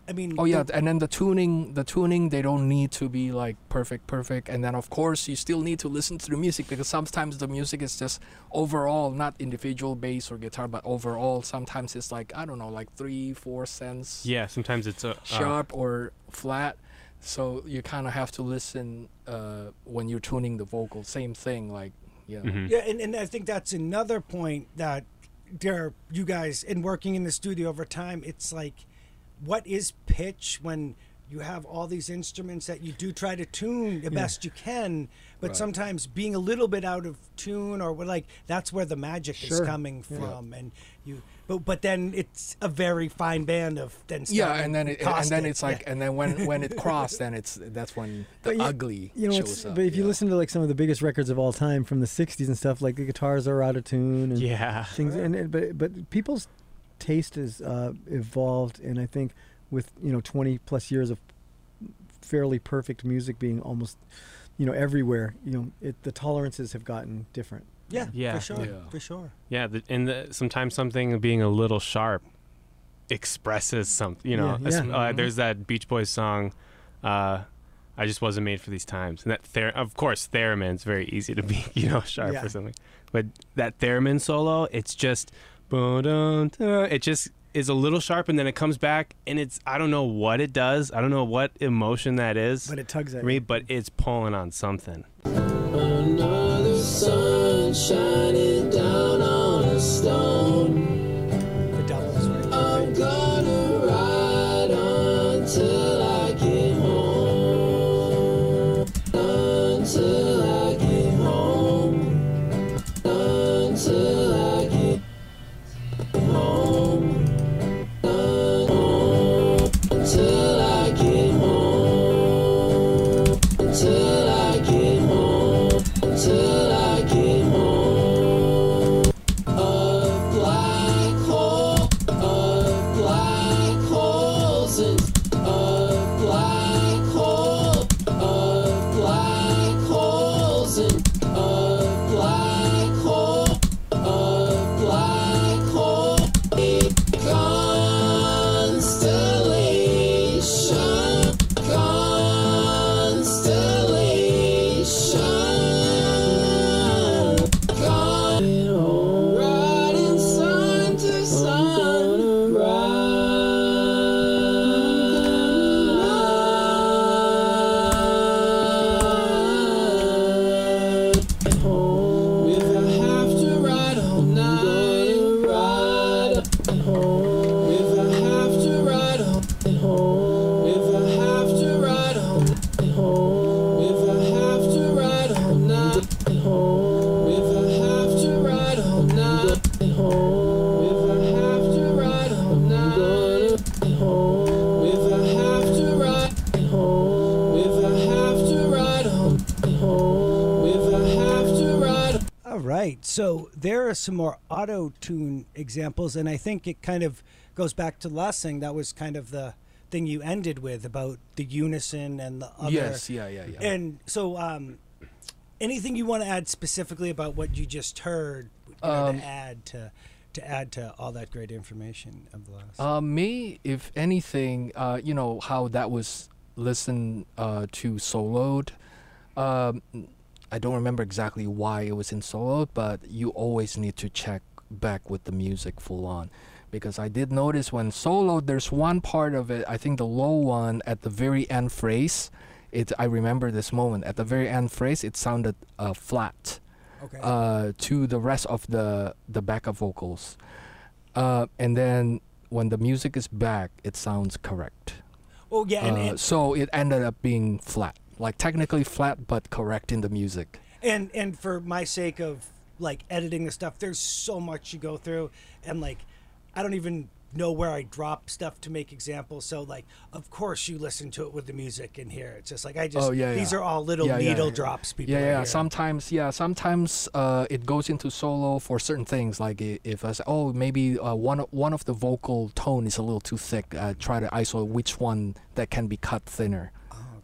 Speaker 1: I mean.
Speaker 3: Oh yeah,
Speaker 1: the-
Speaker 3: and then the tuning, the tuning, they don't need to be like perfect, perfect. And then of course you still need to listen to the music because sometimes the music is just overall, not individual bass or guitar, but overall. Sometimes it's like I don't know, like three, four cents.
Speaker 5: Yeah, sometimes it's a uh,
Speaker 3: sharp or flat. So you kind of have to listen uh, when you're tuning the vocal. Same thing, like yeah.
Speaker 5: mhm.
Speaker 1: Yeah, and, and I think that's another point that there you guys in working in the studio over time, it's like what is pitch when you have all these instruments that you do try to tune the best you can, but
Speaker 3: Right.
Speaker 1: sometimes being a little bit out of tune or like that's where the magic is
Speaker 2: Sure.
Speaker 1: coming
Speaker 2: Yeah.
Speaker 1: from and you but but then it's a very fine band of then
Speaker 3: Yeah, and then it, and then it's like,
Speaker 1: Yeah.
Speaker 3: and then when when it crossed, then it's that's when the
Speaker 2: you-
Speaker 3: ugly
Speaker 2: You know,
Speaker 3: shows up.
Speaker 2: but if you
Speaker 3: yeah.
Speaker 2: listen to like some of the biggest records of all time from the '60s and stuff, like the guitars are out of tune and
Speaker 5: Yeah.
Speaker 2: things, and it, but but people's taste has uh, evolved, and I think with you know 20 plus years of fairly perfect music being almost you know everywhere, you know, it, the tolerances have gotten different.
Speaker 1: Yeah,
Speaker 5: Yeah.
Speaker 1: for sure,
Speaker 3: Yeah.
Speaker 1: for sure.
Speaker 5: Yeah, the, and the, sometimes something being a little sharp expresses something. You know,
Speaker 2: Yeah,
Speaker 5: Es-
Speaker 2: yeah.
Speaker 5: uh,
Speaker 3: Mhm.
Speaker 5: there's that Beach Boys song. Uh, I just wasn't made for these times, and that ther- of course theremin's very easy to be you know sharp
Speaker 1: Yeah.
Speaker 5: or something, but that theremin solo, it's just, it just is a little sharp, and then it comes back, and it's I don't know what it does, I don't know what emotion that is
Speaker 2: But it tugs at
Speaker 5: me,
Speaker 2: you.
Speaker 5: but it's pulling on something.
Speaker 6: Shining down on a stone.
Speaker 1: So there are some more auto tune examples, and I think it kind of goes back to last thing. That was kind of the thing you ended with about the unison and the other.
Speaker 3: yes, yeah, yeah, yeah.
Speaker 1: And so, um, anything you want to add specifically about what you just heard you know,
Speaker 3: Um,
Speaker 1: to add to to add to all that great information of the last?
Speaker 3: Uh, me, if anything, uh, you know how that was listened uh, to soloed. Um, I don't remember exactly why it was in soloed, but you always need to check back with the music full on, because I did notice when solo there's one part of it. I think the low one at the very end phrase. It. I remember this moment at the very end phrase. It sounded uh, flat
Speaker 1: okay.
Speaker 3: uh, to the rest of the the backup vocals, uh, and then when the music is back, it sounds correct.
Speaker 1: oh yeah, and,
Speaker 3: Uh,
Speaker 1: and
Speaker 3: so it ended up being flat, like technically flat, but correct in the music.
Speaker 1: and and for my sake of like editing the stuff there's so much you go through and like i don't even know where i drop stuff to make examples so like of course you listen to it with the music in here it's just like i just
Speaker 3: Oh, yeah,
Speaker 1: these
Speaker 3: yeah.
Speaker 1: are all little
Speaker 3: Yeah,
Speaker 1: needle drops people
Speaker 3: Yeah, yeah. Sometimes, yeah. Sometimes uh, it goes into solo for certain things. Like if I say, oh, maybe uh, one one of the vocal tone is a little too thick. Uh, try to isolate which one that can be cut thinner.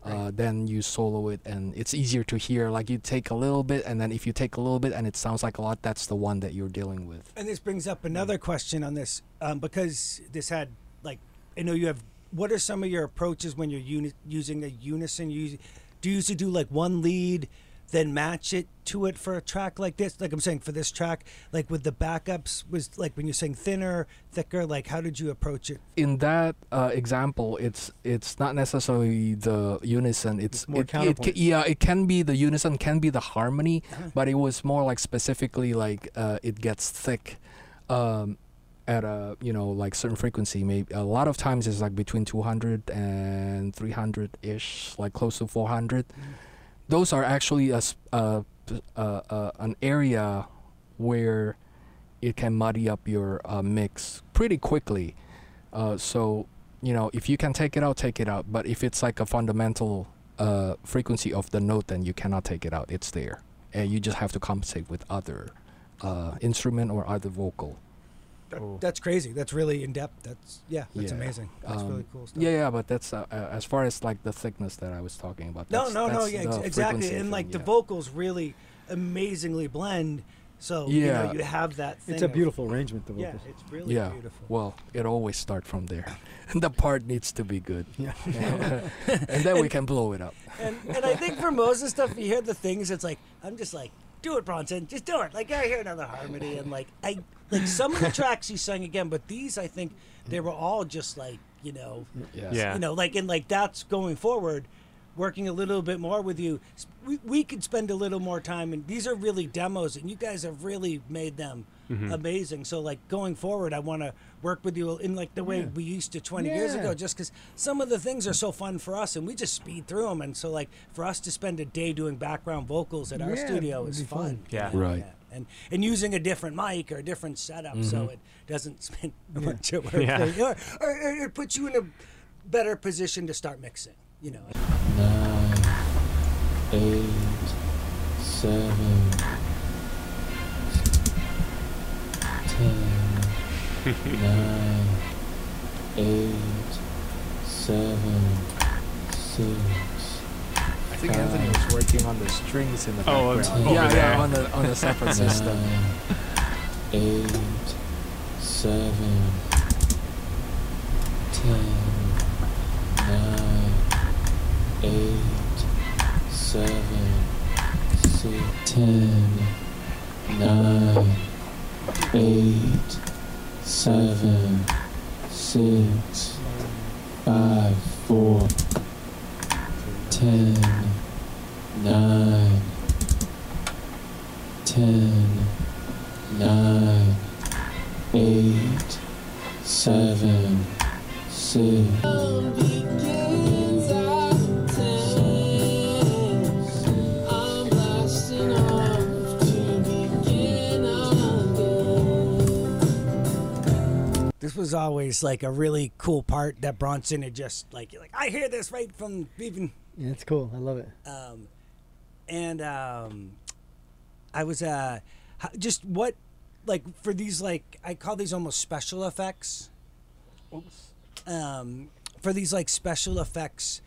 Speaker 3: Uh, then you solo it and it's easier to hear like you take a little bit and then if you take a little bit and it sounds like a lot that's the one that you're dealing with
Speaker 1: And this brings up another question on this, um, because this had like I know you have. What are some of your approaches when you're uni- using a unison? You do you usually do like one lead, then match it to it for a track like this? Like I'm saying for this track, like with the backups, was like when you're saying thinner, thicker. Like how did you approach it?
Speaker 3: in that uh, example it's it's not necessarily the unison it's,
Speaker 2: It's more
Speaker 3: it, it,
Speaker 2: counterpoint.
Speaker 3: ca- yeah it can be the unison can be the harmony but it was more like specifically like uh, it gets thick um, at a you know like certain frequency maybe a lot of times it's like between 200 and 300 ish like close to 400 those are actually a, p- uh, uh, an area where it can muddy up your uh, mix pretty quickly. Uh, so you know if you can take it out take it out. But if it's like a fundamental uh, frequency of the note then you cannot take it out. It's there. And you just have to compensate with other uh, instrument or other vocal
Speaker 1: That- That's crazy. That's really in depth. That's yeah. That's
Speaker 3: Yeah.
Speaker 1: amazing. That's
Speaker 3: Um,
Speaker 1: really cool stuff.
Speaker 3: yeah yeah but that's uh, uh, as far as like the thickness that i was talking about
Speaker 1: No,
Speaker 3: that's-
Speaker 1: no, no.
Speaker 3: that's
Speaker 1: Yeah, ex- exactly. And
Speaker 3: thing,
Speaker 1: like the vocals really amazingly blend. So you
Speaker 3: Yeah.
Speaker 1: know you have that. Thing
Speaker 2: It's a
Speaker 1: of-
Speaker 2: beautiful arrangement. The vocals.
Speaker 1: Yeah, it's really
Speaker 3: yeah
Speaker 1: beautiful.
Speaker 3: well it always starts from there the part needs to be good
Speaker 2: Yeah.
Speaker 3: and then we can blow it up
Speaker 1: and and I think for most of the stuff you hear the things, it's like I'm just like, do it, Bronson, just do it. Like I hear another harmony, and like I like some of the tracks he sang again, but these I think they were all just like you know,
Speaker 3: yeah
Speaker 5: Yeah.
Speaker 1: you know, like and like that's going forward. Working a little bit more with you, we, we could spend a little more time, and these are really demos, and you guys have really made them Mm-hmm. amazing. So, like going forward, I want to work with you in like the way we used to 20 years ago, just because some of the things are so fun for us, and we just speed through them. And so, like for us to spend a day doing background vocals at our studio
Speaker 2: it'd
Speaker 1: is fun.
Speaker 2: fun.
Speaker 1: you
Speaker 5: Yeah.
Speaker 1: know,
Speaker 3: Right.
Speaker 1: And and using a different mic or a different setup, so mm-hmm. it doesn't spend a bunch of work.
Speaker 5: Yeah.
Speaker 1: Or, or, or it puts you in a better position to start mixing. You know.
Speaker 6: nine, eight, seven, ten, nine, eight, seven, six,
Speaker 3: I think Anthony was working on the strings in the
Speaker 5: Oh,
Speaker 3: background.
Speaker 5: over
Speaker 3: yeah,
Speaker 5: there.
Speaker 3: yeah, on the on the separate system.
Speaker 6: nine, eight, seven, ten, nine, eight, seven, six, ten, nine, eight, seven, six, five, four, ten, nine, ten, nine, eight, seven, six.
Speaker 1: This was always like a really cool part that Bronson had just like you're like I hear this right from even
Speaker 2: Yeah, it's cool. I love it.
Speaker 1: um, and um, I was uh, just what, like for these like I call these almost special effects. Oops. Um, for these like special effects,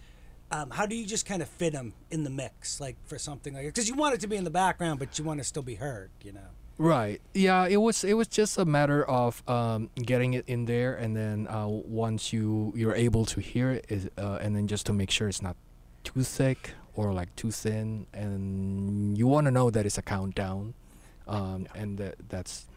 Speaker 1: um, how do you just kind of fit them in the mix, like for something like because you want it to be in the background, but you want to still be heard, you know?
Speaker 3: Right. Yeah. It was. It was just a matter of um, getting it in there, and then uh, once you you're able to hear it, is, uh, and then just to make sure it's not too thick or like too thin, and you want to know that it's a countdown, um, and that that's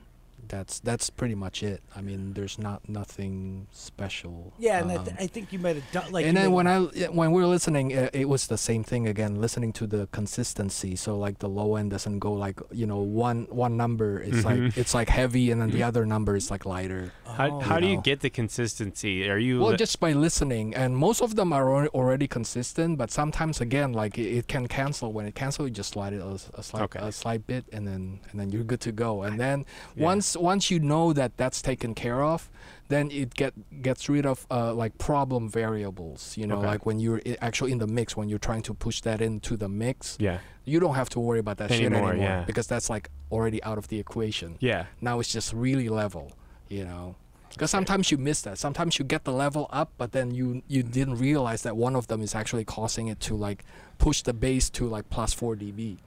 Speaker 3: that's that's pretty much it. I mean, there's not nothing special.
Speaker 1: Yeah, and I,
Speaker 3: um,
Speaker 1: th- I think you might have done like.
Speaker 3: and then
Speaker 1: may-
Speaker 3: when I when we were listening, uh, it was the same thing again. Listening to the consistency, so like the low end doesn't go like you know one one number. It's like
Speaker 5: Mhm.
Speaker 3: it's like heavy, and then the other number is like lighter.
Speaker 5: How,
Speaker 1: Oh.
Speaker 5: how do you get the consistency? Are you
Speaker 3: Well,
Speaker 5: li-
Speaker 3: just by listening, and most of them are already consistent. But sometimes again, like it, it can cancel. When it cancels, you just slide it a, s- a slight
Speaker 5: Okay.
Speaker 3: a slight bit, and then and then you're good to go. And then
Speaker 5: Yeah.
Speaker 3: once once you know that that's taken care of, then it get gets rid of uh, like problem variables. You know,
Speaker 5: Okay.
Speaker 3: like when you're actually in the mix, when you're trying to push that into the mix,
Speaker 5: yeah
Speaker 3: you don't have to worry about that shit
Speaker 5: Anymore,
Speaker 3: anymore
Speaker 5: yeah.
Speaker 3: because that's like already out of the equation.
Speaker 5: yeah
Speaker 3: Now it's just really level, you know. Because sometimes you miss that. Sometimes you get the level up, but then you you didn't realize that one of them is actually causing it to like push the bass to like plus four dB,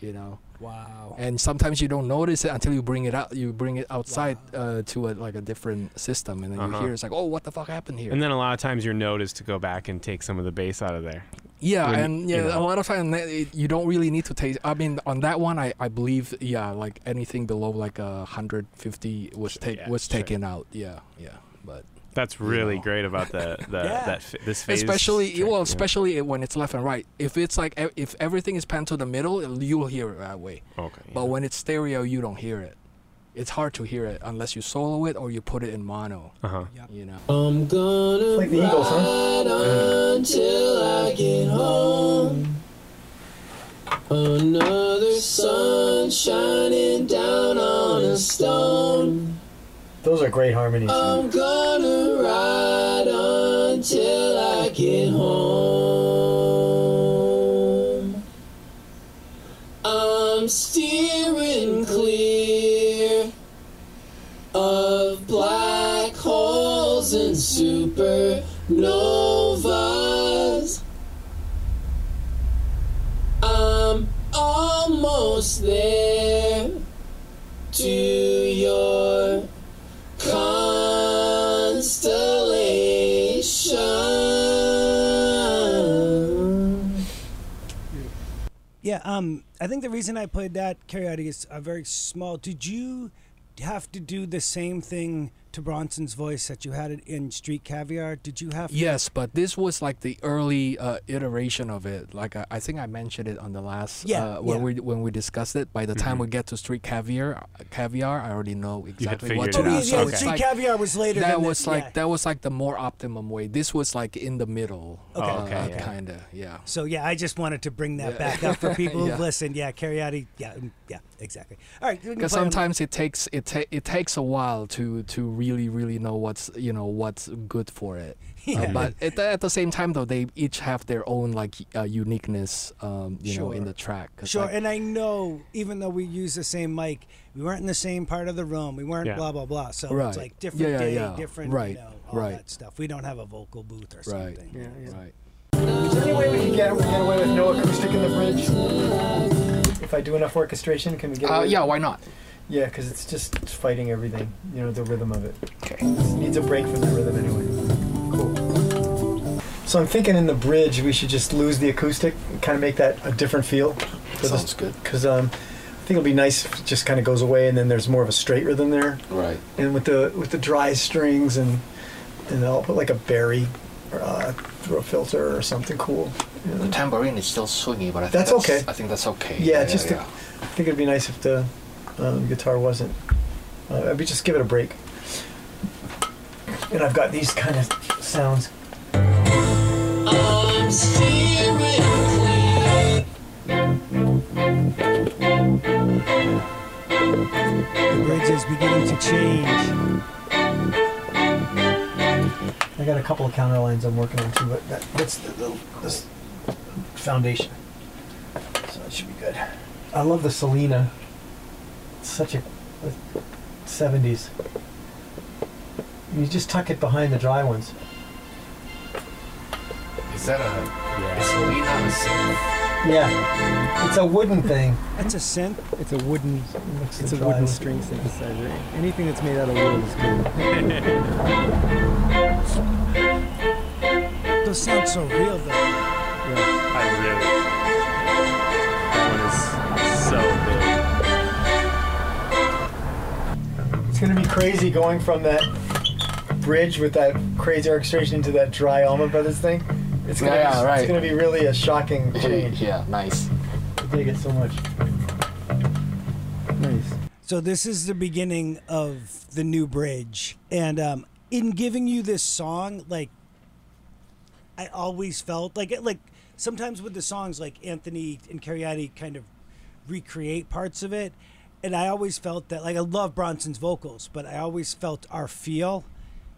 Speaker 3: you know.
Speaker 1: wow.
Speaker 3: And sometimes you don't notice it until you bring it out. You bring it outside uh, to a, like a different system, and then you
Speaker 5: Uh-huh.
Speaker 3: hear it's like, oh, what the fuck happened here?
Speaker 5: and then a lot of times your note is to go back and take some of the bass out of there
Speaker 3: Yeah,
Speaker 5: when,
Speaker 3: and
Speaker 5: you
Speaker 3: yeah,
Speaker 5: know.
Speaker 3: a lot of times you don't really need to take. I mean, on that one, I, I believe yeah, like anything below like a hundred fifty was
Speaker 5: Sure,
Speaker 3: take
Speaker 5: yeah,
Speaker 3: was
Speaker 5: sure.
Speaker 3: taken out. Yeah, yeah, but
Speaker 5: that's really
Speaker 3: know.
Speaker 5: great about the, the
Speaker 1: Yeah.
Speaker 5: that f- this phase
Speaker 3: especially
Speaker 5: track,
Speaker 3: well,
Speaker 5: yeah.
Speaker 3: especially when it's left and right. If it's like e- if everything is panned to the middle, you'll hear it that way.
Speaker 5: okay
Speaker 3: But
Speaker 5: yeah.
Speaker 3: when it's stereo, you don't hear it. It's hard to hear it unless you solo it or you put it in mono.
Speaker 5: uh-huh
Speaker 3: You know.
Speaker 6: I'm gonna
Speaker 7: Like the Eagles, huh?
Speaker 6: ride on I get home. Another sun shining down on a stone.
Speaker 7: Those are great harmonies.
Speaker 6: Gonna ride until I get home. I'm steering
Speaker 1: I think the reason I played that karaoke is a very small. Did you have to do the same thing to Bronson's voice that you had it in Street Caviar? Did you have?
Speaker 3: Yes, but this was like the early uh, iteration of it. Like I, I think I mentioned it on the last
Speaker 1: Yeah,
Speaker 3: uh, when
Speaker 1: yeah.
Speaker 3: we when we discussed it. By the time
Speaker 5: Mhm.
Speaker 3: we get to Street Caviar, caviar, I already know exactly what
Speaker 5: figured
Speaker 3: to
Speaker 5: it
Speaker 1: Oh,
Speaker 3: do.
Speaker 1: yeah,
Speaker 5: out.
Speaker 3: So it's
Speaker 1: Street
Speaker 3: like,
Speaker 1: Caviar was later.
Speaker 3: that
Speaker 1: than the-
Speaker 3: was like
Speaker 1: yeah.
Speaker 3: that was like the more optimum way. This was like in the middle.
Speaker 1: Okay.
Speaker 3: uh,
Speaker 5: Okay, yeah.
Speaker 3: Kinda, yeah.
Speaker 1: So yeah, I just wanted to bring that
Speaker 3: Yeah.
Speaker 1: back up for people who've listened. Yeah, Cariati. Yeah, mm, yeah, exactly. All right.
Speaker 3: Because
Speaker 1: play on-
Speaker 3: sometimes it takes it ta- it takes a while to to really really know what's you know what's good for it. Uh, but at the, at the same time though, they each have their own like uh, uniqueness, um, you know, in the track
Speaker 1: Sure,
Speaker 3: like,
Speaker 1: and I know even though we use the same mic, we weren't in the same part of the room. We weren't
Speaker 5: Yeah.
Speaker 1: blah blah blah. So
Speaker 3: Right.
Speaker 1: it's like different
Speaker 3: Yeah, yeah,
Speaker 1: day,
Speaker 3: yeah.
Speaker 1: different
Speaker 3: Right,
Speaker 1: you know, all
Speaker 3: right.
Speaker 1: that stuff. We don't have a vocal booth or
Speaker 3: Right.
Speaker 1: something.
Speaker 7: Yeah, yeah.
Speaker 3: right.
Speaker 7: Is there any way we can get, get away with no acoustic in the bridge? If I do enough orchestration, can we get away
Speaker 3: Uh,
Speaker 7: with
Speaker 3: yeah, why not?
Speaker 7: Yeah, because it's just fighting everything, you know, the rhythm of it.
Speaker 3: Okay.
Speaker 7: It needs a break from the rhythm anyway. Cool. So I'm thinking in the bridge we should just lose the acoustic, kind of make that a different feel.
Speaker 3: Sounds good.
Speaker 7: Because um, I think it'll be nice if it just kind of goes away and then there's more of a straight rhythm there.
Speaker 3: Right.
Speaker 7: And with the with the dry strings and and I'll put like a berry uh, through a filter or something cool. you know.
Speaker 3: The tambourine is still swingy, but I think
Speaker 7: That's
Speaker 3: that's,
Speaker 7: okay.
Speaker 3: I think that's okay.
Speaker 7: Yeah, just to- I think it'd be nice if the um, guitar wasn't. Uh, I'd be just give it a break. And I've got these kind of sounds.
Speaker 6: I'm.
Speaker 1: The bridge is beginning to change.
Speaker 7: I got a couple of counter lines I'm working on too, but that, that's the, the this foundation. So it should be good. I love the Solina such a, a 70s. You just tuck it behind the dry ones.
Speaker 3: Is that a
Speaker 4: Yeah.
Speaker 3: Solina synth?
Speaker 7: Yeah, it's a wooden thing.
Speaker 1: That's a synth.
Speaker 2: It's a wooden.
Speaker 7: Mix
Speaker 2: It's
Speaker 7: the
Speaker 2: a wooden
Speaker 7: with-
Speaker 2: string synthesizer. Anything that's made out of wood is good.
Speaker 1: Those sound so real though.
Speaker 2: Yeah.
Speaker 4: I really.
Speaker 7: It's gonna be crazy going from that bridge with that crazy orchestration into that dry Allman Brothers thing. It's gonna,
Speaker 3: Yeah, yeah, right.
Speaker 7: it's gonna be really a shocking change.
Speaker 3: yeah, nice.
Speaker 7: I dig it so much.
Speaker 2: Nice.
Speaker 1: So this is the beginning of the new bridge, and um, in giving you this song, like I always felt like it, like sometimes with the songs, like Anthony and Cariati kind of recreate parts of it, and I always felt that like I love Bronson's vocals, but I always felt our feel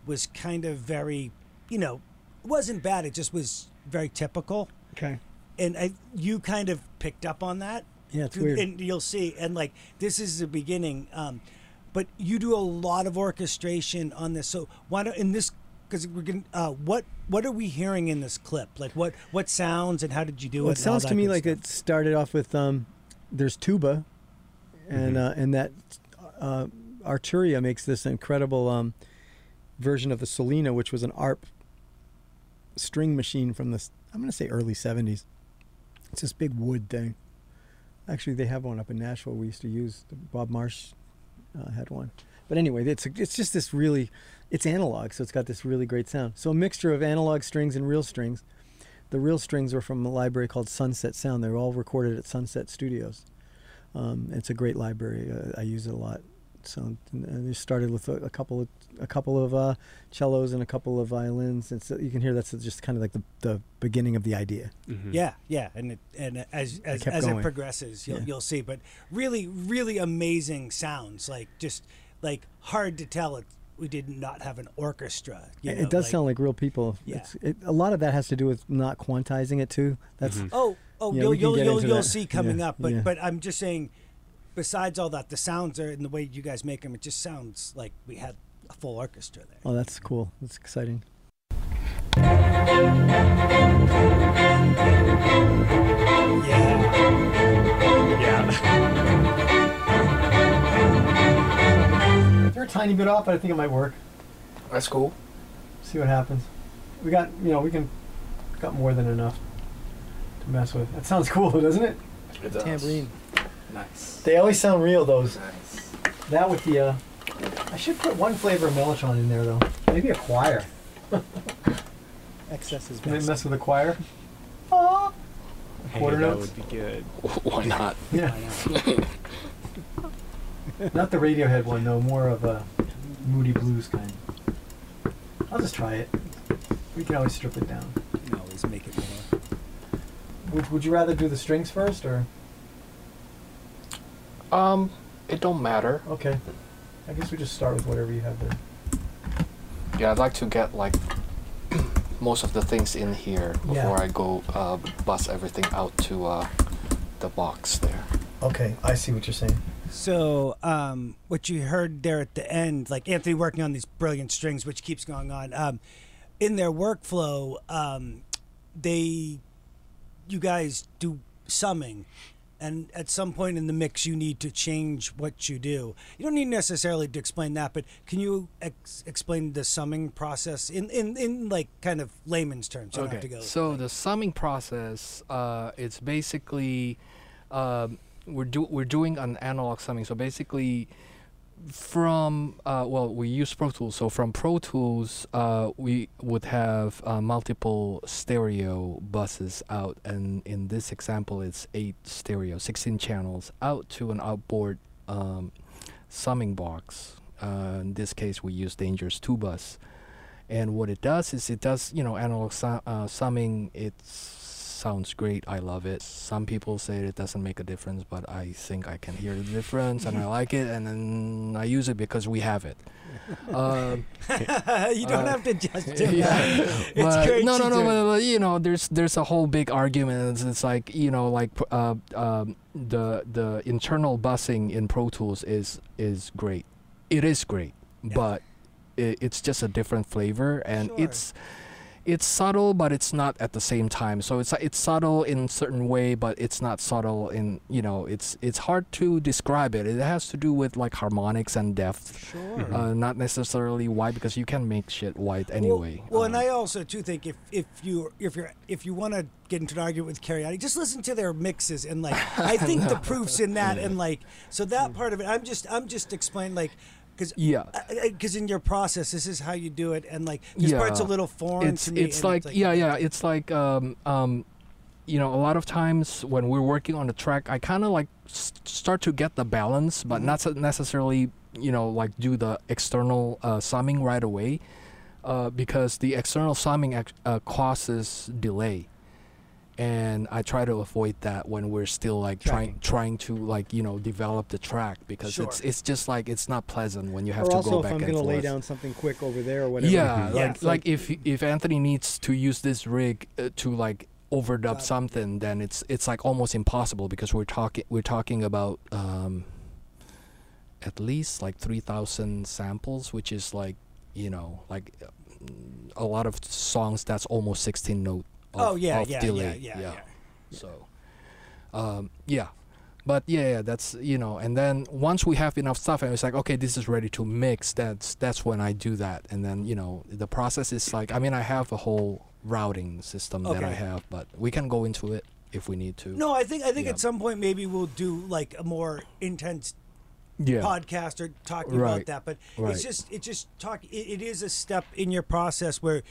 Speaker 1: was kind of very, you know, wasn't bad. It just was very typical,
Speaker 2: Okay.
Speaker 1: and I you kind of picked up on that
Speaker 2: Yeah, it's weird.
Speaker 1: and you'll see and like this is the beginning um but you do a lot of orchestration on this so why don't in this because we're gonna uh what what are we hearing in this clip like what what sounds and how did you do
Speaker 2: Well,
Speaker 1: it
Speaker 2: it sounds to me like
Speaker 1: stuff?
Speaker 2: it started off with um, there's tuba, and uh, and that uh, Arturia makes this incredible um, version of the Solina, which was an ARP string machine from the I'm going to say early 70s. It's this big wood thing. Actually, they have one up in Nashville. We used to use. Bob Marsh uh, had one. But anyway, it's it's just this really, it's analog, so it's got this really great sound. So a mixture of analog strings and real strings. The real strings were from a library called Sunset Sound. They were all recorded at Sunset Studios. Um, it's a great library. Uh, I use it a lot. So and they started with a, a couple of a couple of uh, cellos and a couple of violins, and so you can hear that's just kind of like the, the beginning of the idea.
Speaker 5: Mm-hmm.
Speaker 1: yeah yeah and it, and as as,
Speaker 2: kept
Speaker 1: as it progresses you'll,
Speaker 2: Yeah.
Speaker 1: you'll see but really really amazing sounds like just like hard to tell it we did not have an orchestra you
Speaker 2: it
Speaker 1: know,
Speaker 2: does
Speaker 1: like-
Speaker 2: sound like real people.
Speaker 1: Yeah.
Speaker 2: It's, it, a lot of that has to do with not quantizing it too. That's
Speaker 1: Oh, oh,
Speaker 2: Yeah,
Speaker 1: you'll
Speaker 2: we can
Speaker 1: you'll you'll, you'll see coming
Speaker 2: Yeah,
Speaker 1: up. But
Speaker 2: yeah.
Speaker 1: but I'm just saying, besides all that, the sounds are and the way you guys make them, it just sounds like we had a full orchestra there.
Speaker 2: oh, that's cool. That's exciting.
Speaker 1: Yeah,
Speaker 4: Yeah.
Speaker 7: They're a tiny bit off, but I think it might work.
Speaker 3: That's cool.
Speaker 7: See what happens. We got, you know, we can got more than enough to mess with. That sounds cool, doesn't it?
Speaker 3: It
Speaker 2: Tambourine.
Speaker 3: Nice.
Speaker 7: They always sound real. Those.
Speaker 3: Nice.
Speaker 7: That with the. Uh, I should put one flavor of Mellotron in there though. Maybe a choir.
Speaker 2: Excess is
Speaker 7: Can they
Speaker 2: best.
Speaker 7: mess with a choir? Ah.
Speaker 4: Hey,
Speaker 7: Quarter
Speaker 4: that
Speaker 7: notes.
Speaker 4: would be good.
Speaker 3: Why not?
Speaker 7: Yeah. Not the Radiohead one though. More of a moody blues kind. I'll just try it. We can always strip it down.
Speaker 1: you can always make it more.
Speaker 7: Would, would you rather do the strings first or?
Speaker 3: Um, it don't matter.
Speaker 7: Okay. I guess we just start with whatever you have there.
Speaker 3: Yeah, I'd like to get like most of the things in here before
Speaker 7: Yeah.
Speaker 3: I go uh, bust everything out to uh, the box there.
Speaker 7: Okay, I see what you're saying.
Speaker 1: So, um, what you heard there at the end, like Anthony working on these brilliant strings, which keeps going on, um, in their workflow, um, they, you guys do summing, and at some point in the mix, you need to change what you do. You don't need necessarily to explain that, but can you ex- explain the summing process in, in, in like kind of layman's terms? You don't have to go.
Speaker 3: So the summing process, uh, it's basically um, we're do we're doing an analog summing. So basically, from uh, well, we use Pro Tools. So from Pro Tools, uh, we would have uh, multiple stereo buses out, and in this example, it's eight stereo, 16 channels out to an outboard um, summing box. Uh, in this case, we use Dangerous Two Bus and what it does is it does you know analog su- uh, summing it's sounds great. I love it. Some people say it doesn't make a difference, but I think I can hear the difference and I like it, and then I use it because we have it. Um,
Speaker 1: you don't
Speaker 3: Uh,
Speaker 1: have to just do
Speaker 3: yeah.
Speaker 1: It's great
Speaker 3: no, no, no, but, but, you know, there's there's a whole big argument. It's, it's like you know, like uh, um, the the internal buzzing in Pro Tools is is great. It is great,
Speaker 1: Yeah.
Speaker 3: but it, it's just a different flavor, and
Speaker 1: Sure.
Speaker 3: it's it's subtle, but it's not at the same time. So it's it's subtle in a certain way, but it's not subtle in you know. It's it's hard to describe it. It has to do with like harmonics and depth.
Speaker 1: Sure.
Speaker 3: Uh, not necessarily white because you can make shit white anyway.
Speaker 1: Well, well and
Speaker 3: Um,
Speaker 1: I also too think if if you if you're if you want to get into an argument with Cariotti, just listen to their mixes and like I think the proofs in that and like so that part of it. I'm just I'm just explaining like because
Speaker 3: Yeah.
Speaker 1: because in your process this is how you do it and like this part's a little foreign
Speaker 3: it's
Speaker 1: to me.
Speaker 3: it's
Speaker 1: and
Speaker 3: like, yeah yeah it's like um um you know a lot of times when we're working on the track i kind of like start to get the balance but
Speaker 1: Mhm.
Speaker 3: not necessarily you know like do the external uh, summing right away uh, because the external summing uh, causes delay and i try to avoid that when we're still like trying
Speaker 1: Tracking.
Speaker 3: trying to like you know develop the track because it's
Speaker 1: Sure.
Speaker 3: it's just like it's not pleasant when you have
Speaker 2: or
Speaker 3: to
Speaker 2: also
Speaker 3: go
Speaker 2: if
Speaker 3: back
Speaker 2: I'm
Speaker 3: and
Speaker 2: gonna
Speaker 3: forth
Speaker 2: lay down something quick over there or whatever.
Speaker 3: yeah, like
Speaker 1: Yeah.
Speaker 2: It's
Speaker 3: like if if Anthony needs to use this rig uh, to like overdub something, then it's it's like almost impossible because we're talking we're talking about um at least like three thousand samples, which is like you know like a lot of songs that's almost sixteen note.
Speaker 1: Oh yeah
Speaker 3: of
Speaker 1: yeah,
Speaker 3: delay.
Speaker 1: yeah yeah yeah
Speaker 3: So, um, yeah. But yeah, yeah, that's you know, and then once we have enough stuff, and it's like, okay, this is ready to mix. That's that's when I do that, and then you know, the process is like, I mean, I have a whole routing system that I have, but we can go into it if we need to.
Speaker 1: No, I think I think
Speaker 3: Yeah.
Speaker 1: at some point maybe we'll do like a more intense
Speaker 3: yeah,
Speaker 1: podcast or talking
Speaker 3: Right.
Speaker 1: about that. But
Speaker 3: Right.
Speaker 1: it's just it's just talk. It, it is a step in your process where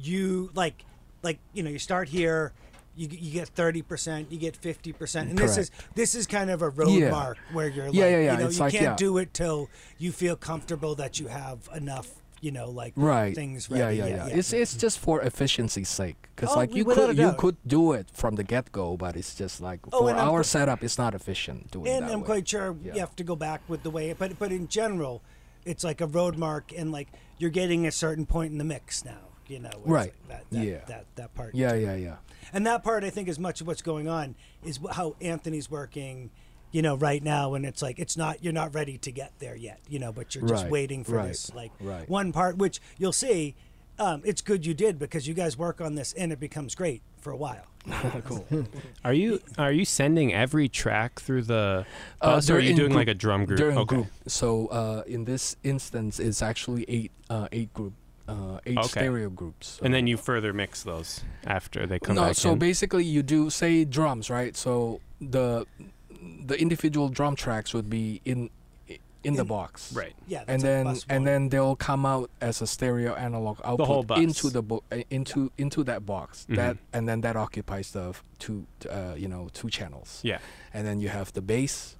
Speaker 1: you like like you know you start here. You, you get thirty percent, you get fifty percent, and this is this is kind of a road
Speaker 3: Yeah.
Speaker 1: mark where you're like,
Speaker 3: Yeah, yeah, yeah,
Speaker 1: you know,
Speaker 3: it's
Speaker 1: you
Speaker 3: like,
Speaker 1: can't
Speaker 3: yeah.
Speaker 1: do it till you feel comfortable that you have enough, you know, like
Speaker 3: right.
Speaker 1: things
Speaker 3: yeah,
Speaker 1: ready.
Speaker 3: yeah, yeah, It's it's just for efficiency's sake, because
Speaker 1: Oh,
Speaker 3: like you could you could do it from the get go, but it's just like
Speaker 1: Oh,
Speaker 3: for
Speaker 1: and I'm
Speaker 3: our setup, it's not efficient doing
Speaker 1: and
Speaker 3: that
Speaker 1: I'm
Speaker 3: way.
Speaker 1: quite sure
Speaker 3: Yeah.
Speaker 1: you have to go back with the way. But but in general, it's like a road mark, and like you're getting a certain point in the mix now. You know,
Speaker 3: Right.
Speaker 1: like that, that,
Speaker 3: Yeah.
Speaker 1: That that part.
Speaker 3: Yeah, yeah, yeah.
Speaker 1: And that part, I think, as much of what's going on is how Anthony's working. You know, right now, and it's like it's not you're not ready to get there yet. You know, but you're just
Speaker 3: Right,
Speaker 1: waiting for
Speaker 3: right,
Speaker 1: this like
Speaker 3: right.
Speaker 1: one part, which you'll see. Um, it's good you did because you guys work on this, and it becomes great for a while.
Speaker 3: cool.
Speaker 5: Are you are you sending every track through the
Speaker 3: Uh,
Speaker 5: bus, or
Speaker 3: they're
Speaker 5: you doing
Speaker 3: group.
Speaker 5: like a drum group?
Speaker 3: During
Speaker 5: okay.
Speaker 3: group. So uh, in this instance, it's actually eight uh, eight group uh, eight
Speaker 5: Okay.
Speaker 3: stereo groups.
Speaker 5: And then you further mix those after they come out.
Speaker 3: no.
Speaker 5: back
Speaker 3: So
Speaker 5: in.
Speaker 3: basically, you do say drums, right? So the the individual drum tracks would be in in the box,
Speaker 5: right.
Speaker 1: Yeah,
Speaker 3: And then and
Speaker 1: one.
Speaker 3: then they'll come out as a stereo analog output
Speaker 5: whole bus.
Speaker 3: into the bo- uh, into into that box.
Speaker 5: Mhm.
Speaker 3: That and then that occupies the two uh, you know two channels.
Speaker 5: Yeah.
Speaker 3: and then you have the bass.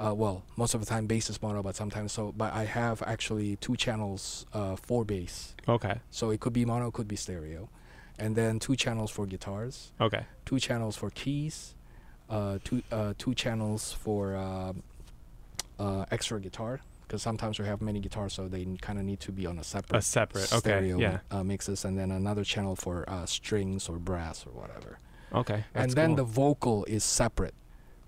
Speaker 3: Uh, well, most of the time bass is mono, but sometimes so. But I have actually two channels uh, for bass,
Speaker 5: Okay.
Speaker 3: so it could be mono, could be stereo, and then two channels for guitars,
Speaker 5: Okay.
Speaker 3: two channels for keys, uh, two uh, two channels for um, uh, extra guitar. Because sometimes we have many guitars, so they kind of need to be on a separate,
Speaker 5: A separate. Okay.
Speaker 3: stereo
Speaker 5: Yeah.
Speaker 3: uh, mixes, and then another channel for uh, strings or brass or whatever
Speaker 5: Okay.
Speaker 3: and then
Speaker 5: cool.
Speaker 3: the vocal is separate.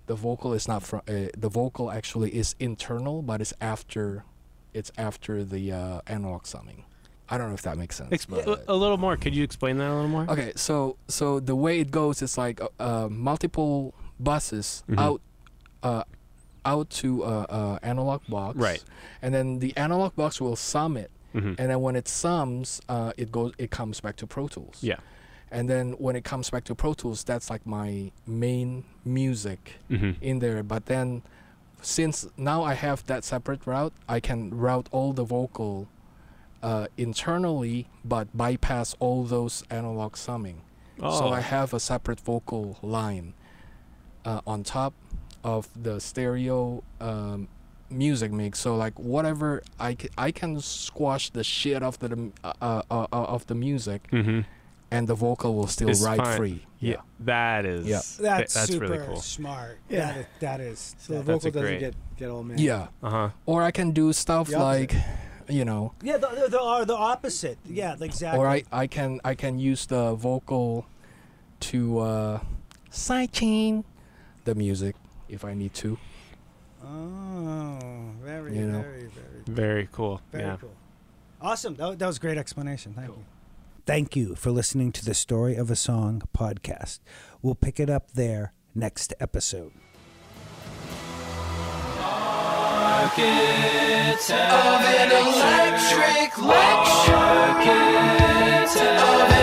Speaker 3: The vocal is not from. Uh, the vocal actually is internal, but it's after, it's after the uh, analog summing. I don't know if that makes sense.
Speaker 5: Expl-
Speaker 3: but-
Speaker 5: a little more. Could you explain that a little more?
Speaker 3: okay, so so the way it goes is like uh, uh, multiple buses
Speaker 5: Mhm.
Speaker 3: out, uh, out to uh, uh, analog box.
Speaker 5: Right.
Speaker 3: And then the analog box will sum it,
Speaker 5: hmm
Speaker 3: and then when it sums, uh, it goes. It comes back to Pro Tools.
Speaker 5: Yeah.
Speaker 3: And then when it comes back to Pro Tools, that's like my main music
Speaker 5: hmm
Speaker 3: in there. But then, since now I have that separate route, I can route all the vocal uh, internally, but bypass all those analog summing.
Speaker 5: Oh.
Speaker 3: So I have a separate vocal line uh, on top of the stereo um, music mix. So like whatever I I can squash the shit of the uh, uh, uh, of the music,
Speaker 5: hmm
Speaker 3: and the vocal will still
Speaker 5: It's
Speaker 3: ride
Speaker 5: fine.
Speaker 3: free.
Speaker 5: Yeah, that is.
Speaker 3: Yeah.
Speaker 1: That's,
Speaker 5: that's
Speaker 1: super
Speaker 5: really cool.
Speaker 1: smart.
Speaker 7: Yeah.
Speaker 1: That is, that is
Speaker 7: So the vocal doesn't
Speaker 5: great-
Speaker 7: get get all mad.
Speaker 3: Yeah.
Speaker 5: Uh huh.
Speaker 3: Or I can do stuff like, you know,
Speaker 1: yeah, the, the, the, are the opposite. Yeah, exactly.
Speaker 3: or I, I can I can use the vocal to uh, sidechain the music if I need to.
Speaker 1: Oh, very,
Speaker 3: You know.
Speaker 1: very, very,
Speaker 5: Very cool.
Speaker 1: very
Speaker 5: yeah.
Speaker 1: cool. Awesome. That, that was a great explanation. Thank you. Thank you for listening to the Story of a Song podcast. We'll pick it up there next episode.
Speaker 6: Of an electric lecture. Of